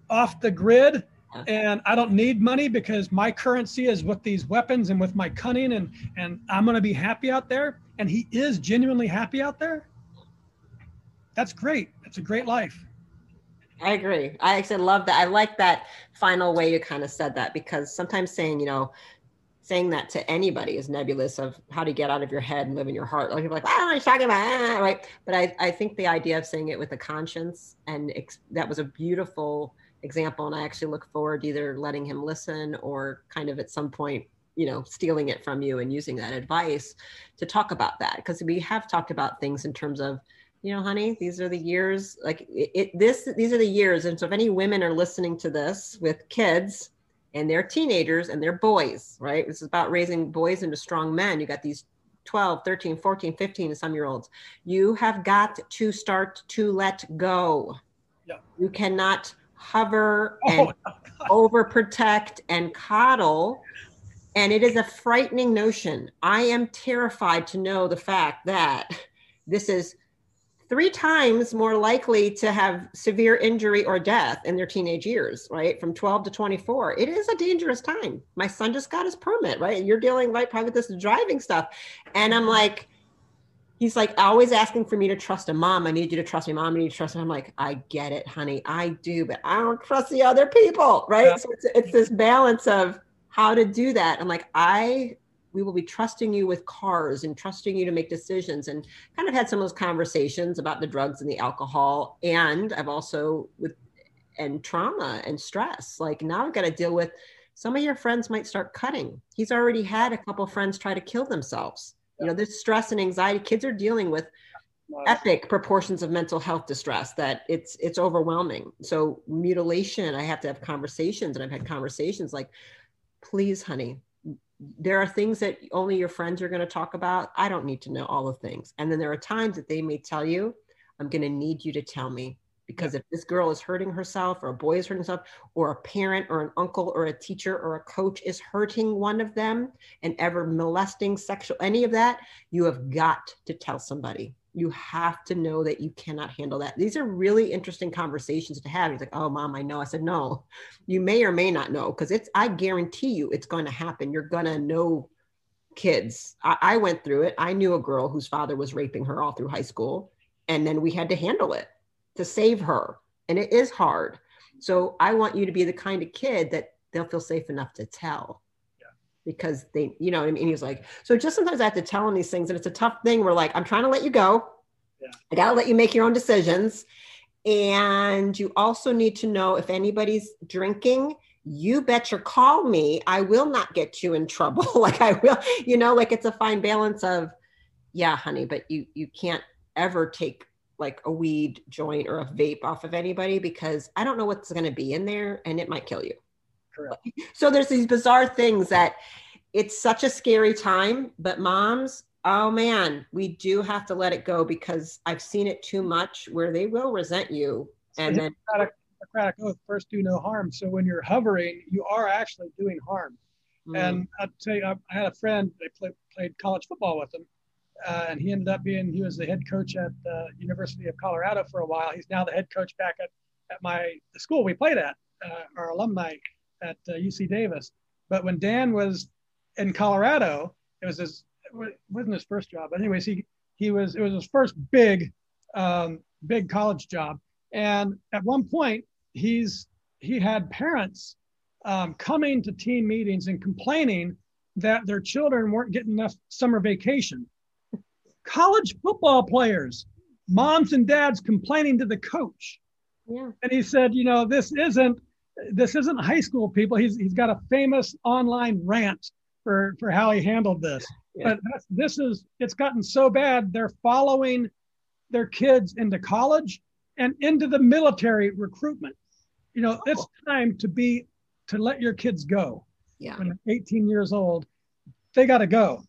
off the grid, and I don't need money because my currency is with these weapons and with my cunning, and and I'm going to be happy out there. And he is genuinely happy out there. That's great. That's a great life. I agree. I actually love that. I like that final way you kind of said that because sometimes saying, you know, saying that to anybody is nebulous of how to get out of your head and live in your heart. Like people are like, I don't know what you're talking about, ah, right? But I, I think the idea of saying it with a conscience and ex- that was a beautiful example. And I actually look forward to either letting him listen or kind of at some point, you know, stealing it from you and using that advice to talk about that. Because we have talked about things in terms of, you know, honey, these are the years like it, it this, these are the years. And so if any women are listening to this with kids, and they're teenagers and they're boys, right? This is about raising boys into strong men. You got these 12, 13, 14, 15, some year olds. You have got to start to let go. Yeah. You cannot hover oh, and overprotect and coddle. And it is a frightening notion. I am terrified to know the fact that this is three times more likely to have severe injury or death in their teenage years, right? From 12 to 24. It is a dangerous time. My son just got his permit, right? You're dealing right probably with this driving stuff. And I'm like, He's like always asking for me to trust a Mom, I need you to trust me. Mom, I need you to trust me. I'm like, I get it, honey. I do, but I don't trust the other people. Right. Yeah. So it's, it's this balance of how to do that. I'm like, I we will be trusting you with cars and trusting you to make decisions and kind of had some of those conversations about the drugs and the alcohol and i've also with and trauma and stress. Like now i've got to deal with some of your friends might start cutting. He's already had a couple friends try to kill themselves. You know this stress and anxiety. Kids are dealing with epic proportions of mental health distress that it's it's overwhelming. So mutilation i have to have conversations and i've had conversations like please honey there are things that only your friends are going to talk about. I don't need to know all the things. And then there are times that they may tell you, I'm going to need you to tell me. Because if this girl is hurting herself, or a boy is hurting himself, or a parent, or an uncle, or a teacher, or a coach is hurting one of them and ever molesting, sexual, any of that, you have got to tell somebody you have to know that you cannot handle that. These are really interesting conversations to have. He's like, oh, mom, I know. I said, no, you may or may not know because it's, I guarantee you it's going to happen. You're going to know kids. I, I went through it. I knew a girl whose father was raping her all through high school. And then we had to handle it to save her. And it is hard. So I want you to be the kind of kid that they'll feel safe enough to tell because they, you know, what I mean, he was like, so just sometimes I have to tell him these things, and it's a tough thing. We're like, I'm trying to let you go. Yeah. I gotta let you make your own decisions. And you also need to know if anybody's drinking, you better call me. I will not get you in trouble. like I will, you know, like it's a fine balance of, yeah, honey, but you you can't ever take like a weed joint or a vape off of anybody because I don't know what's going to be in there and it might kill you. Correct. So there's these bizarre things that it's such a scary time, but moms, oh man, we do have to let it go because I've seen it too much where they will resent you. And then Hippocratic oath, first do no harm. So when you're hovering, you are actually doing harm. Mm. And I'll tell you, I had a friend, they play, played college football with him. Uh, and he ended up being, he was the head coach at the University of Colorado for a while. He's now the head coach back at, at my, the school we played at, uh, our alumni at uh, UC Davis. But when Dan was in Colorado, it was his it wasn't his first job, but anyways, he he was it was his first big um, big college job. And at one point, he's he had parents um, coming to team meetings and complaining that their children weren't getting enough summer vacation. College football players, moms and dads complaining to the coach. Yeah. And he said, you know, this isn't this isn't high school people. He's he's got a famous online rant for for how he handled this. Yeah. But this is it's gotten so bad they're following their kids into college and into the military recruitment. You know, it's oh. time to be to let your kids go. Yeah. When they're 18 years old, they got to go,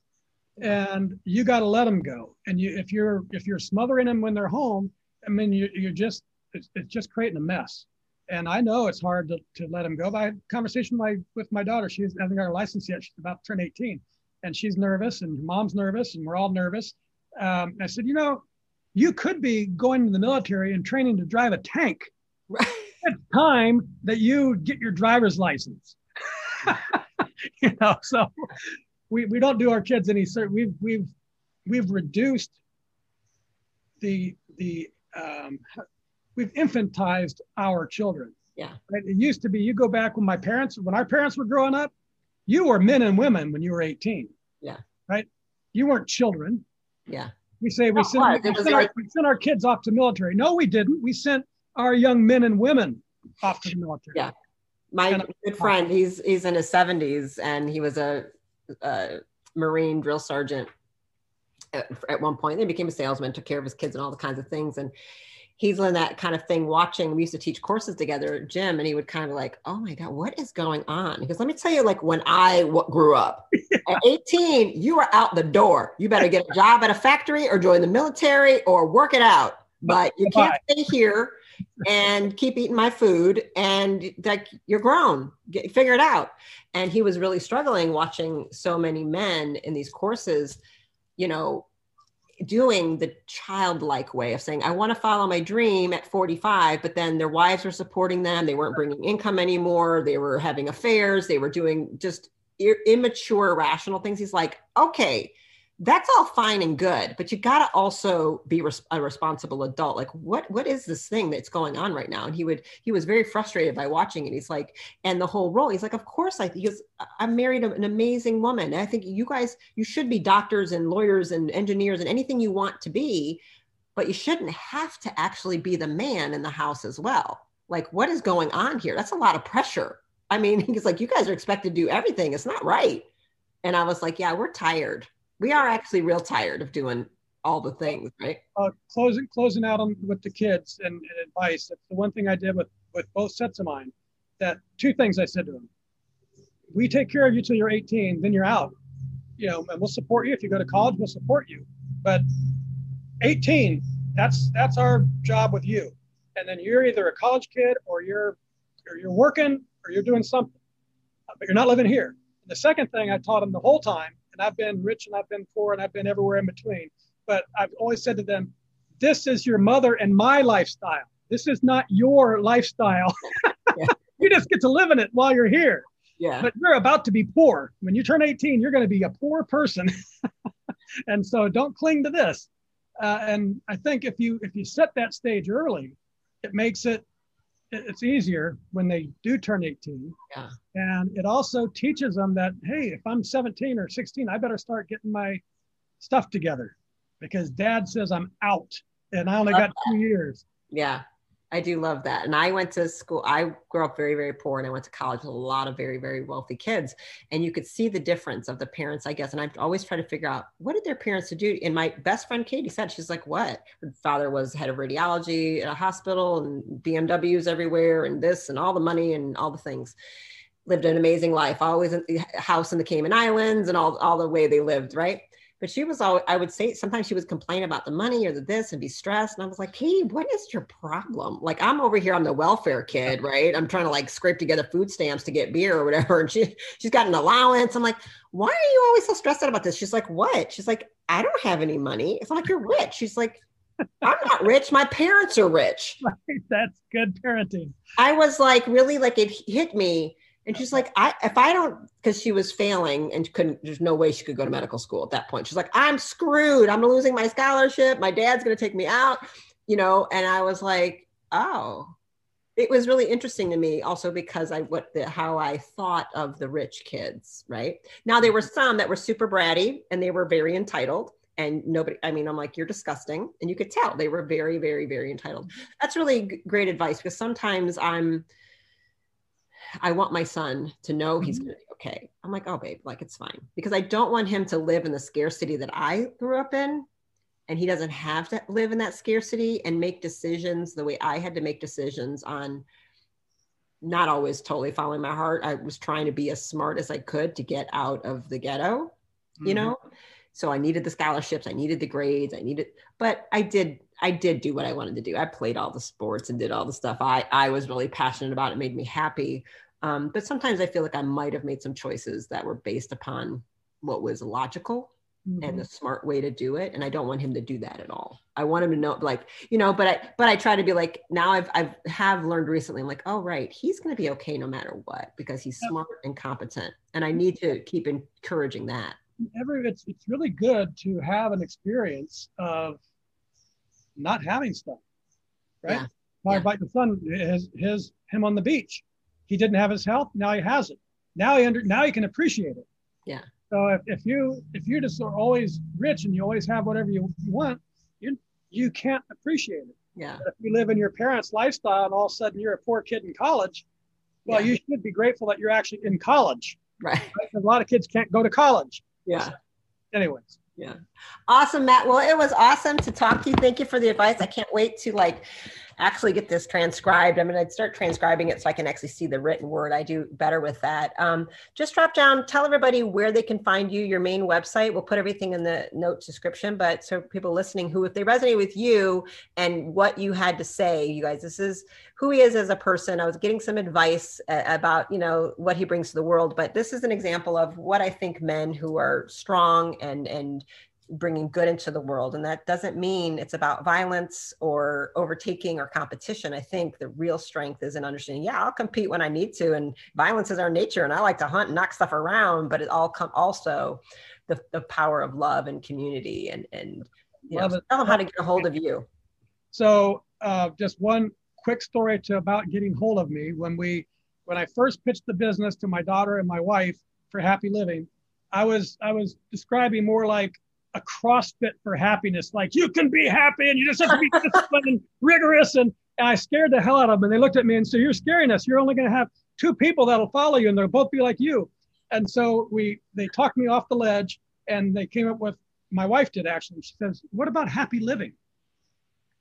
and you got to let them go. And you, if you're if you're smothering them when they're home, I mean, you, you're just it's, it's just creating a mess and I know it's hard to, to let him go. But I had a conversation with my, with my daughter. She hasn't got her license yet. She's about to turn 18 and she's nervous and mom's nervous and we're all nervous. Um, I said, you know, you could be going to the military and training to drive a tank. it's time that you get your driver's license. you know, so we, we don't do our kids any certain, we've, we've, we've reduced the, the, um, we've infantized our children. Yeah. Right? It used to be you go back when my parents, when our parents were growing up, you were men and women when you were 18. Yeah. Right. You weren't children. Yeah. We say we, sent, we, sent our, we sent our kids off to military. No, we didn't. We sent our young men and women off to the military. Yeah. My and, good friend, he's he's in his 70s and he was a, a Marine drill sergeant at, at one point. Then became a salesman, took care of his kids and all the kinds of things. And he's in that kind of thing watching. We used to teach courses together at gym and he would kind of like oh my god what is going on? Because let me tell you like when i w- grew up yeah. at 18 you were out the door. You better get a job at a factory or join the military or work it out. Oh but you can't stay here and keep eating my food and like you're grown. Get, figure it out. And he was really struggling watching so many men in these courses you know doing the childlike way of saying, I want to follow my dream at 45, but then their wives were supporting them. They weren't bringing income anymore. They were having affairs. They were doing just immature, irrational things. He's like, okay, that's all fine and good but you got to also be res- a responsible adult. Like what what is this thing that's going on right now? And he would he was very frustrated by watching it. He's like and the whole role he's like of course i because i'm married an amazing woman. And i think you guys you should be doctors and lawyers and engineers and anything you want to be but you shouldn't have to actually be the man in the house as well. Like what is going on here? That's a lot of pressure. I mean he's like you guys are expected to do everything. It's not right. And i was like yeah we're tired we are actually real tired of doing all the things, right? Uh, closing closing out on with the kids and, and advice. That's the one thing I did with with both sets of mine. That two things I said to them: We take care of you till you're 18, then you're out. You know, and we'll support you if you go to college. We'll support you, but 18, that's that's our job with you. And then you're either a college kid or you're or you're working or you're doing something, but you're not living here. And the second thing I taught them the whole time and I've been rich and I've been poor and I've been everywhere in between. But I've always said to them, this is your mother and my lifestyle. This is not your lifestyle. Yeah. you just get to live in it while you're here. Yeah. But you're about to be poor. When you turn 18, you're going to be a poor person. and so don't cling to this. Uh, and I think if you if you set that stage early, it makes it it's easier when they do turn 18. Yeah. And it also teaches them that, hey, if I'm 17 or 16, I better start getting my stuff together because dad says I'm out and I only got two years. Yeah. I do love that. And I went to school. I grew up very, very poor and I went to college with a lot of very, very wealthy kids. And you could see the difference of the parents, I guess. And I've always tried to figure out what did their parents do? And my best friend Katie said, she's like, what? Her father was head of radiology at a hospital and BMWs everywhere and this and all the money and all the things. Lived an amazing life, always in the house in the Cayman Islands and all, all the way they lived, right? But she was all I would say sometimes she would complain about the money or the this and be stressed. And I was like, Katie, what is your problem? Like I'm over here, I'm the welfare kid, right? I'm trying to like scrape together food stamps to get beer or whatever. And she she's got an allowance. I'm like, why are you always so stressed out about this? She's like, what? She's like, I don't have any money. It's like you're rich. She's like, I'm not rich. My parents are rich. Right. That's good parenting. I was like, really like it hit me and she's like, I if I don't, because she was failing and couldn't, there's no way she could go to medical school at that point. She's like, I'm screwed. I'm losing my scholarship. My dad's gonna take me out, you know. And I was like, oh, it was really interesting to me also because I what the how I thought of the rich kids, right? Now there were mm-hmm. some that were super bratty and they were very entitled and nobody i mean i'm like you're disgusting and you could tell they were very very very entitled that's really great advice because sometimes i'm I want my son to know he's mm-hmm. going to be okay. I'm like, oh, babe, like it's fine because I don't want him to live in the scarcity that I grew up in. And he doesn't have to live in that scarcity and make decisions the way I had to make decisions on not always totally following my heart. I was trying to be as smart as I could to get out of the ghetto, mm-hmm. you know? So I needed the scholarships, I needed the grades, I needed, but I did I did do what I wanted to do. I played all the sports and did all the stuff I, I was really passionate about. It made me happy. Um, but sometimes I feel like I might have made some choices that were based upon what was logical mm-hmm. and the smart way to do it. And I don't want him to do that at all. I want him to know, like, you know, but I, but I try to be like, now I've, I've have learned recently, I'm like, oh, right. He's going to be okay no matter what, because he's smart and competent. And I need to keep encouraging that. Every, it's, it's really good to have an experience of not having stuff, right? Yeah. My, yeah. the son, his, his, him on the beach. He didn't have his health. Now he has it. Now he under, now he can appreciate it. Yeah. So if, if you if you just are always rich and you always have whatever you, you want, you you can't appreciate it. Yeah. But if you live in your parents' lifestyle and all of a sudden you're a poor kid in college, well, yeah. you should be grateful that you're actually in college. Right. right? A lot of kids can't go to college. Yeah. So, anyways. Yeah. Awesome, Matt. Well, it was awesome to talk to you. Thank you for the advice. I can't wait to like actually get this transcribed. I'm going to start transcribing it so I can actually see the written word. I do better with that. Um, just drop down, tell everybody where they can find you, your main website. We'll put everything in the notes description. But so people listening who, if they resonate with you and what you had to say, you guys, this is who he is as a person. I was getting some advice uh, about, you know, what he brings to the world, but this is an example of what I think men who are strong and and bringing good into the world. And that doesn't mean it's about violence or overtaking or competition. I think the real strength is in understanding, yeah, I'll compete when I need to. And violence is our nature. And I like to hunt and knock stuff around, but it all come also the, the power of love and community and and you know, tell them how to get a hold of you. So uh, just one quick story to about getting hold of me when we when I first pitched the business to my daughter and my wife for Happy Living, I was I was describing more like a CrossFit for happiness. Like you can be happy and you just have to be disciplined and rigorous. And, and I scared the hell out of them. And they looked at me and said, "You're scaring us. You're only going to have two people that'll follow you, and they'll both be like you." And so we they talked me off the ledge, and they came up with my wife did actually. She says, "What about happy living?"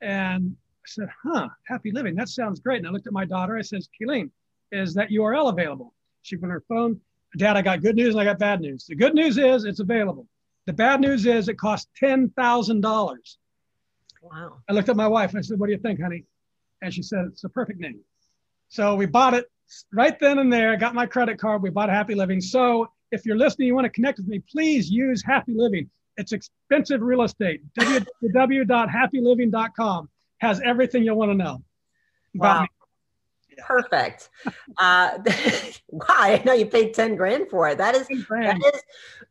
And I said, "Huh, happy living. That sounds great." And I looked at my daughter. I says, "Kayleen, is that URL available?" She put her phone. Dad, I got good news and I got bad news. The good news is it's available. The bad news is it thousand dollars. Wow. I looked at my wife and I said, "What do you think, honey?" And she said, "It's a perfect name." So we bought it right then and there. I got my credit card. We bought Happy Living. So if you're listening, you want to connect with me, please use Happy Living. It's expensive real estate. www.happyliving.com has everything you'll want to know. Wow. Me. Perfect. Uh, why? I know you paid 10 grand for it. That is, that is,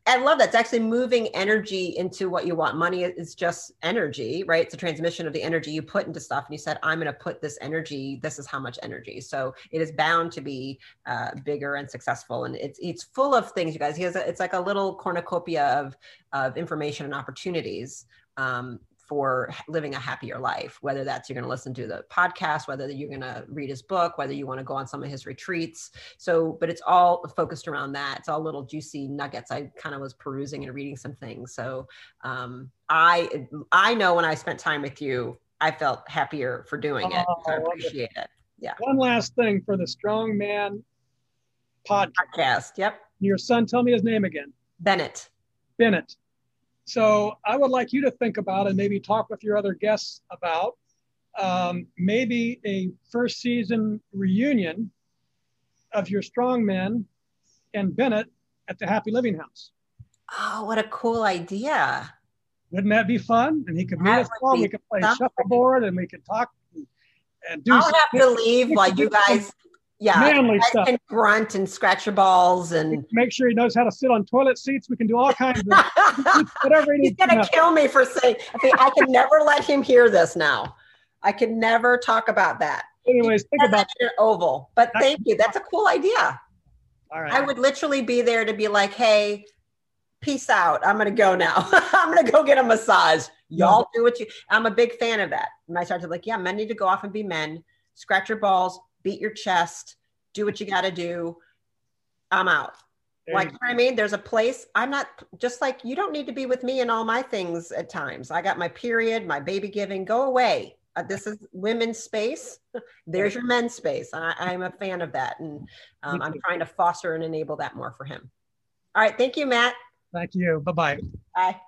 I love that. It's actually moving energy into what you want. Money is just energy, right? It's a transmission of the energy you put into stuff. And you said, I'm going to put this energy. This is how much energy. So it is bound to be uh, bigger and successful. And it's, it's full of things, you guys. He has a, it's like a little cornucopia of, of information and opportunities um, for living a happier life, whether that's you're going to listen to the podcast, whether you're going to read his book, whether you want to go on some of his retreats. So, but it's all focused around that. It's all little juicy nuggets. I kind of was perusing and reading some things. So, um, I, I know when I spent time with you, I felt happier for doing it. So I oh, appreciate it. Yeah. One last thing for the Strong Man podcast. podcast. Yep. Your son, tell me his name again. Bennett. Bennett. So I would like you to think about and maybe talk with your other guests about um, maybe a first season reunion of your strong men and Bennett at the Happy Living House. Oh, what a cool idea. Wouldn't that be fun? And he could meet us all. We could play shuffleboard and we could talk and do I'll have to leave while you guys yeah, manly stuff. Can grunt and scratch your balls and make sure he knows how to sit on toilet seats. We can do all kinds of whatever he He's gonna to kill me for saying. I I can never let him hear this now. I can never talk about that. Anyways, think about an oval. But thank you. That's a cool idea. All right. I would literally be there to be like, hey, peace out. I'm gonna go now. I'm gonna go get a massage. Y'all do what you. I'm a big fan of that. And I started like, yeah, men need to go off and be men. Scratch your balls beat your chest, do what you got to do. I'm out. There like I mean, there's a place. I'm not just like you. Don't need to be with me in all my things at times. I got my period, my baby giving. Go away. Uh, this is women's space. There's your men's space. I, am a fan of that, and um, I'm trying to foster and enable that more for him. All right, thank you, Matt. Thank you. Bye-bye. Bye.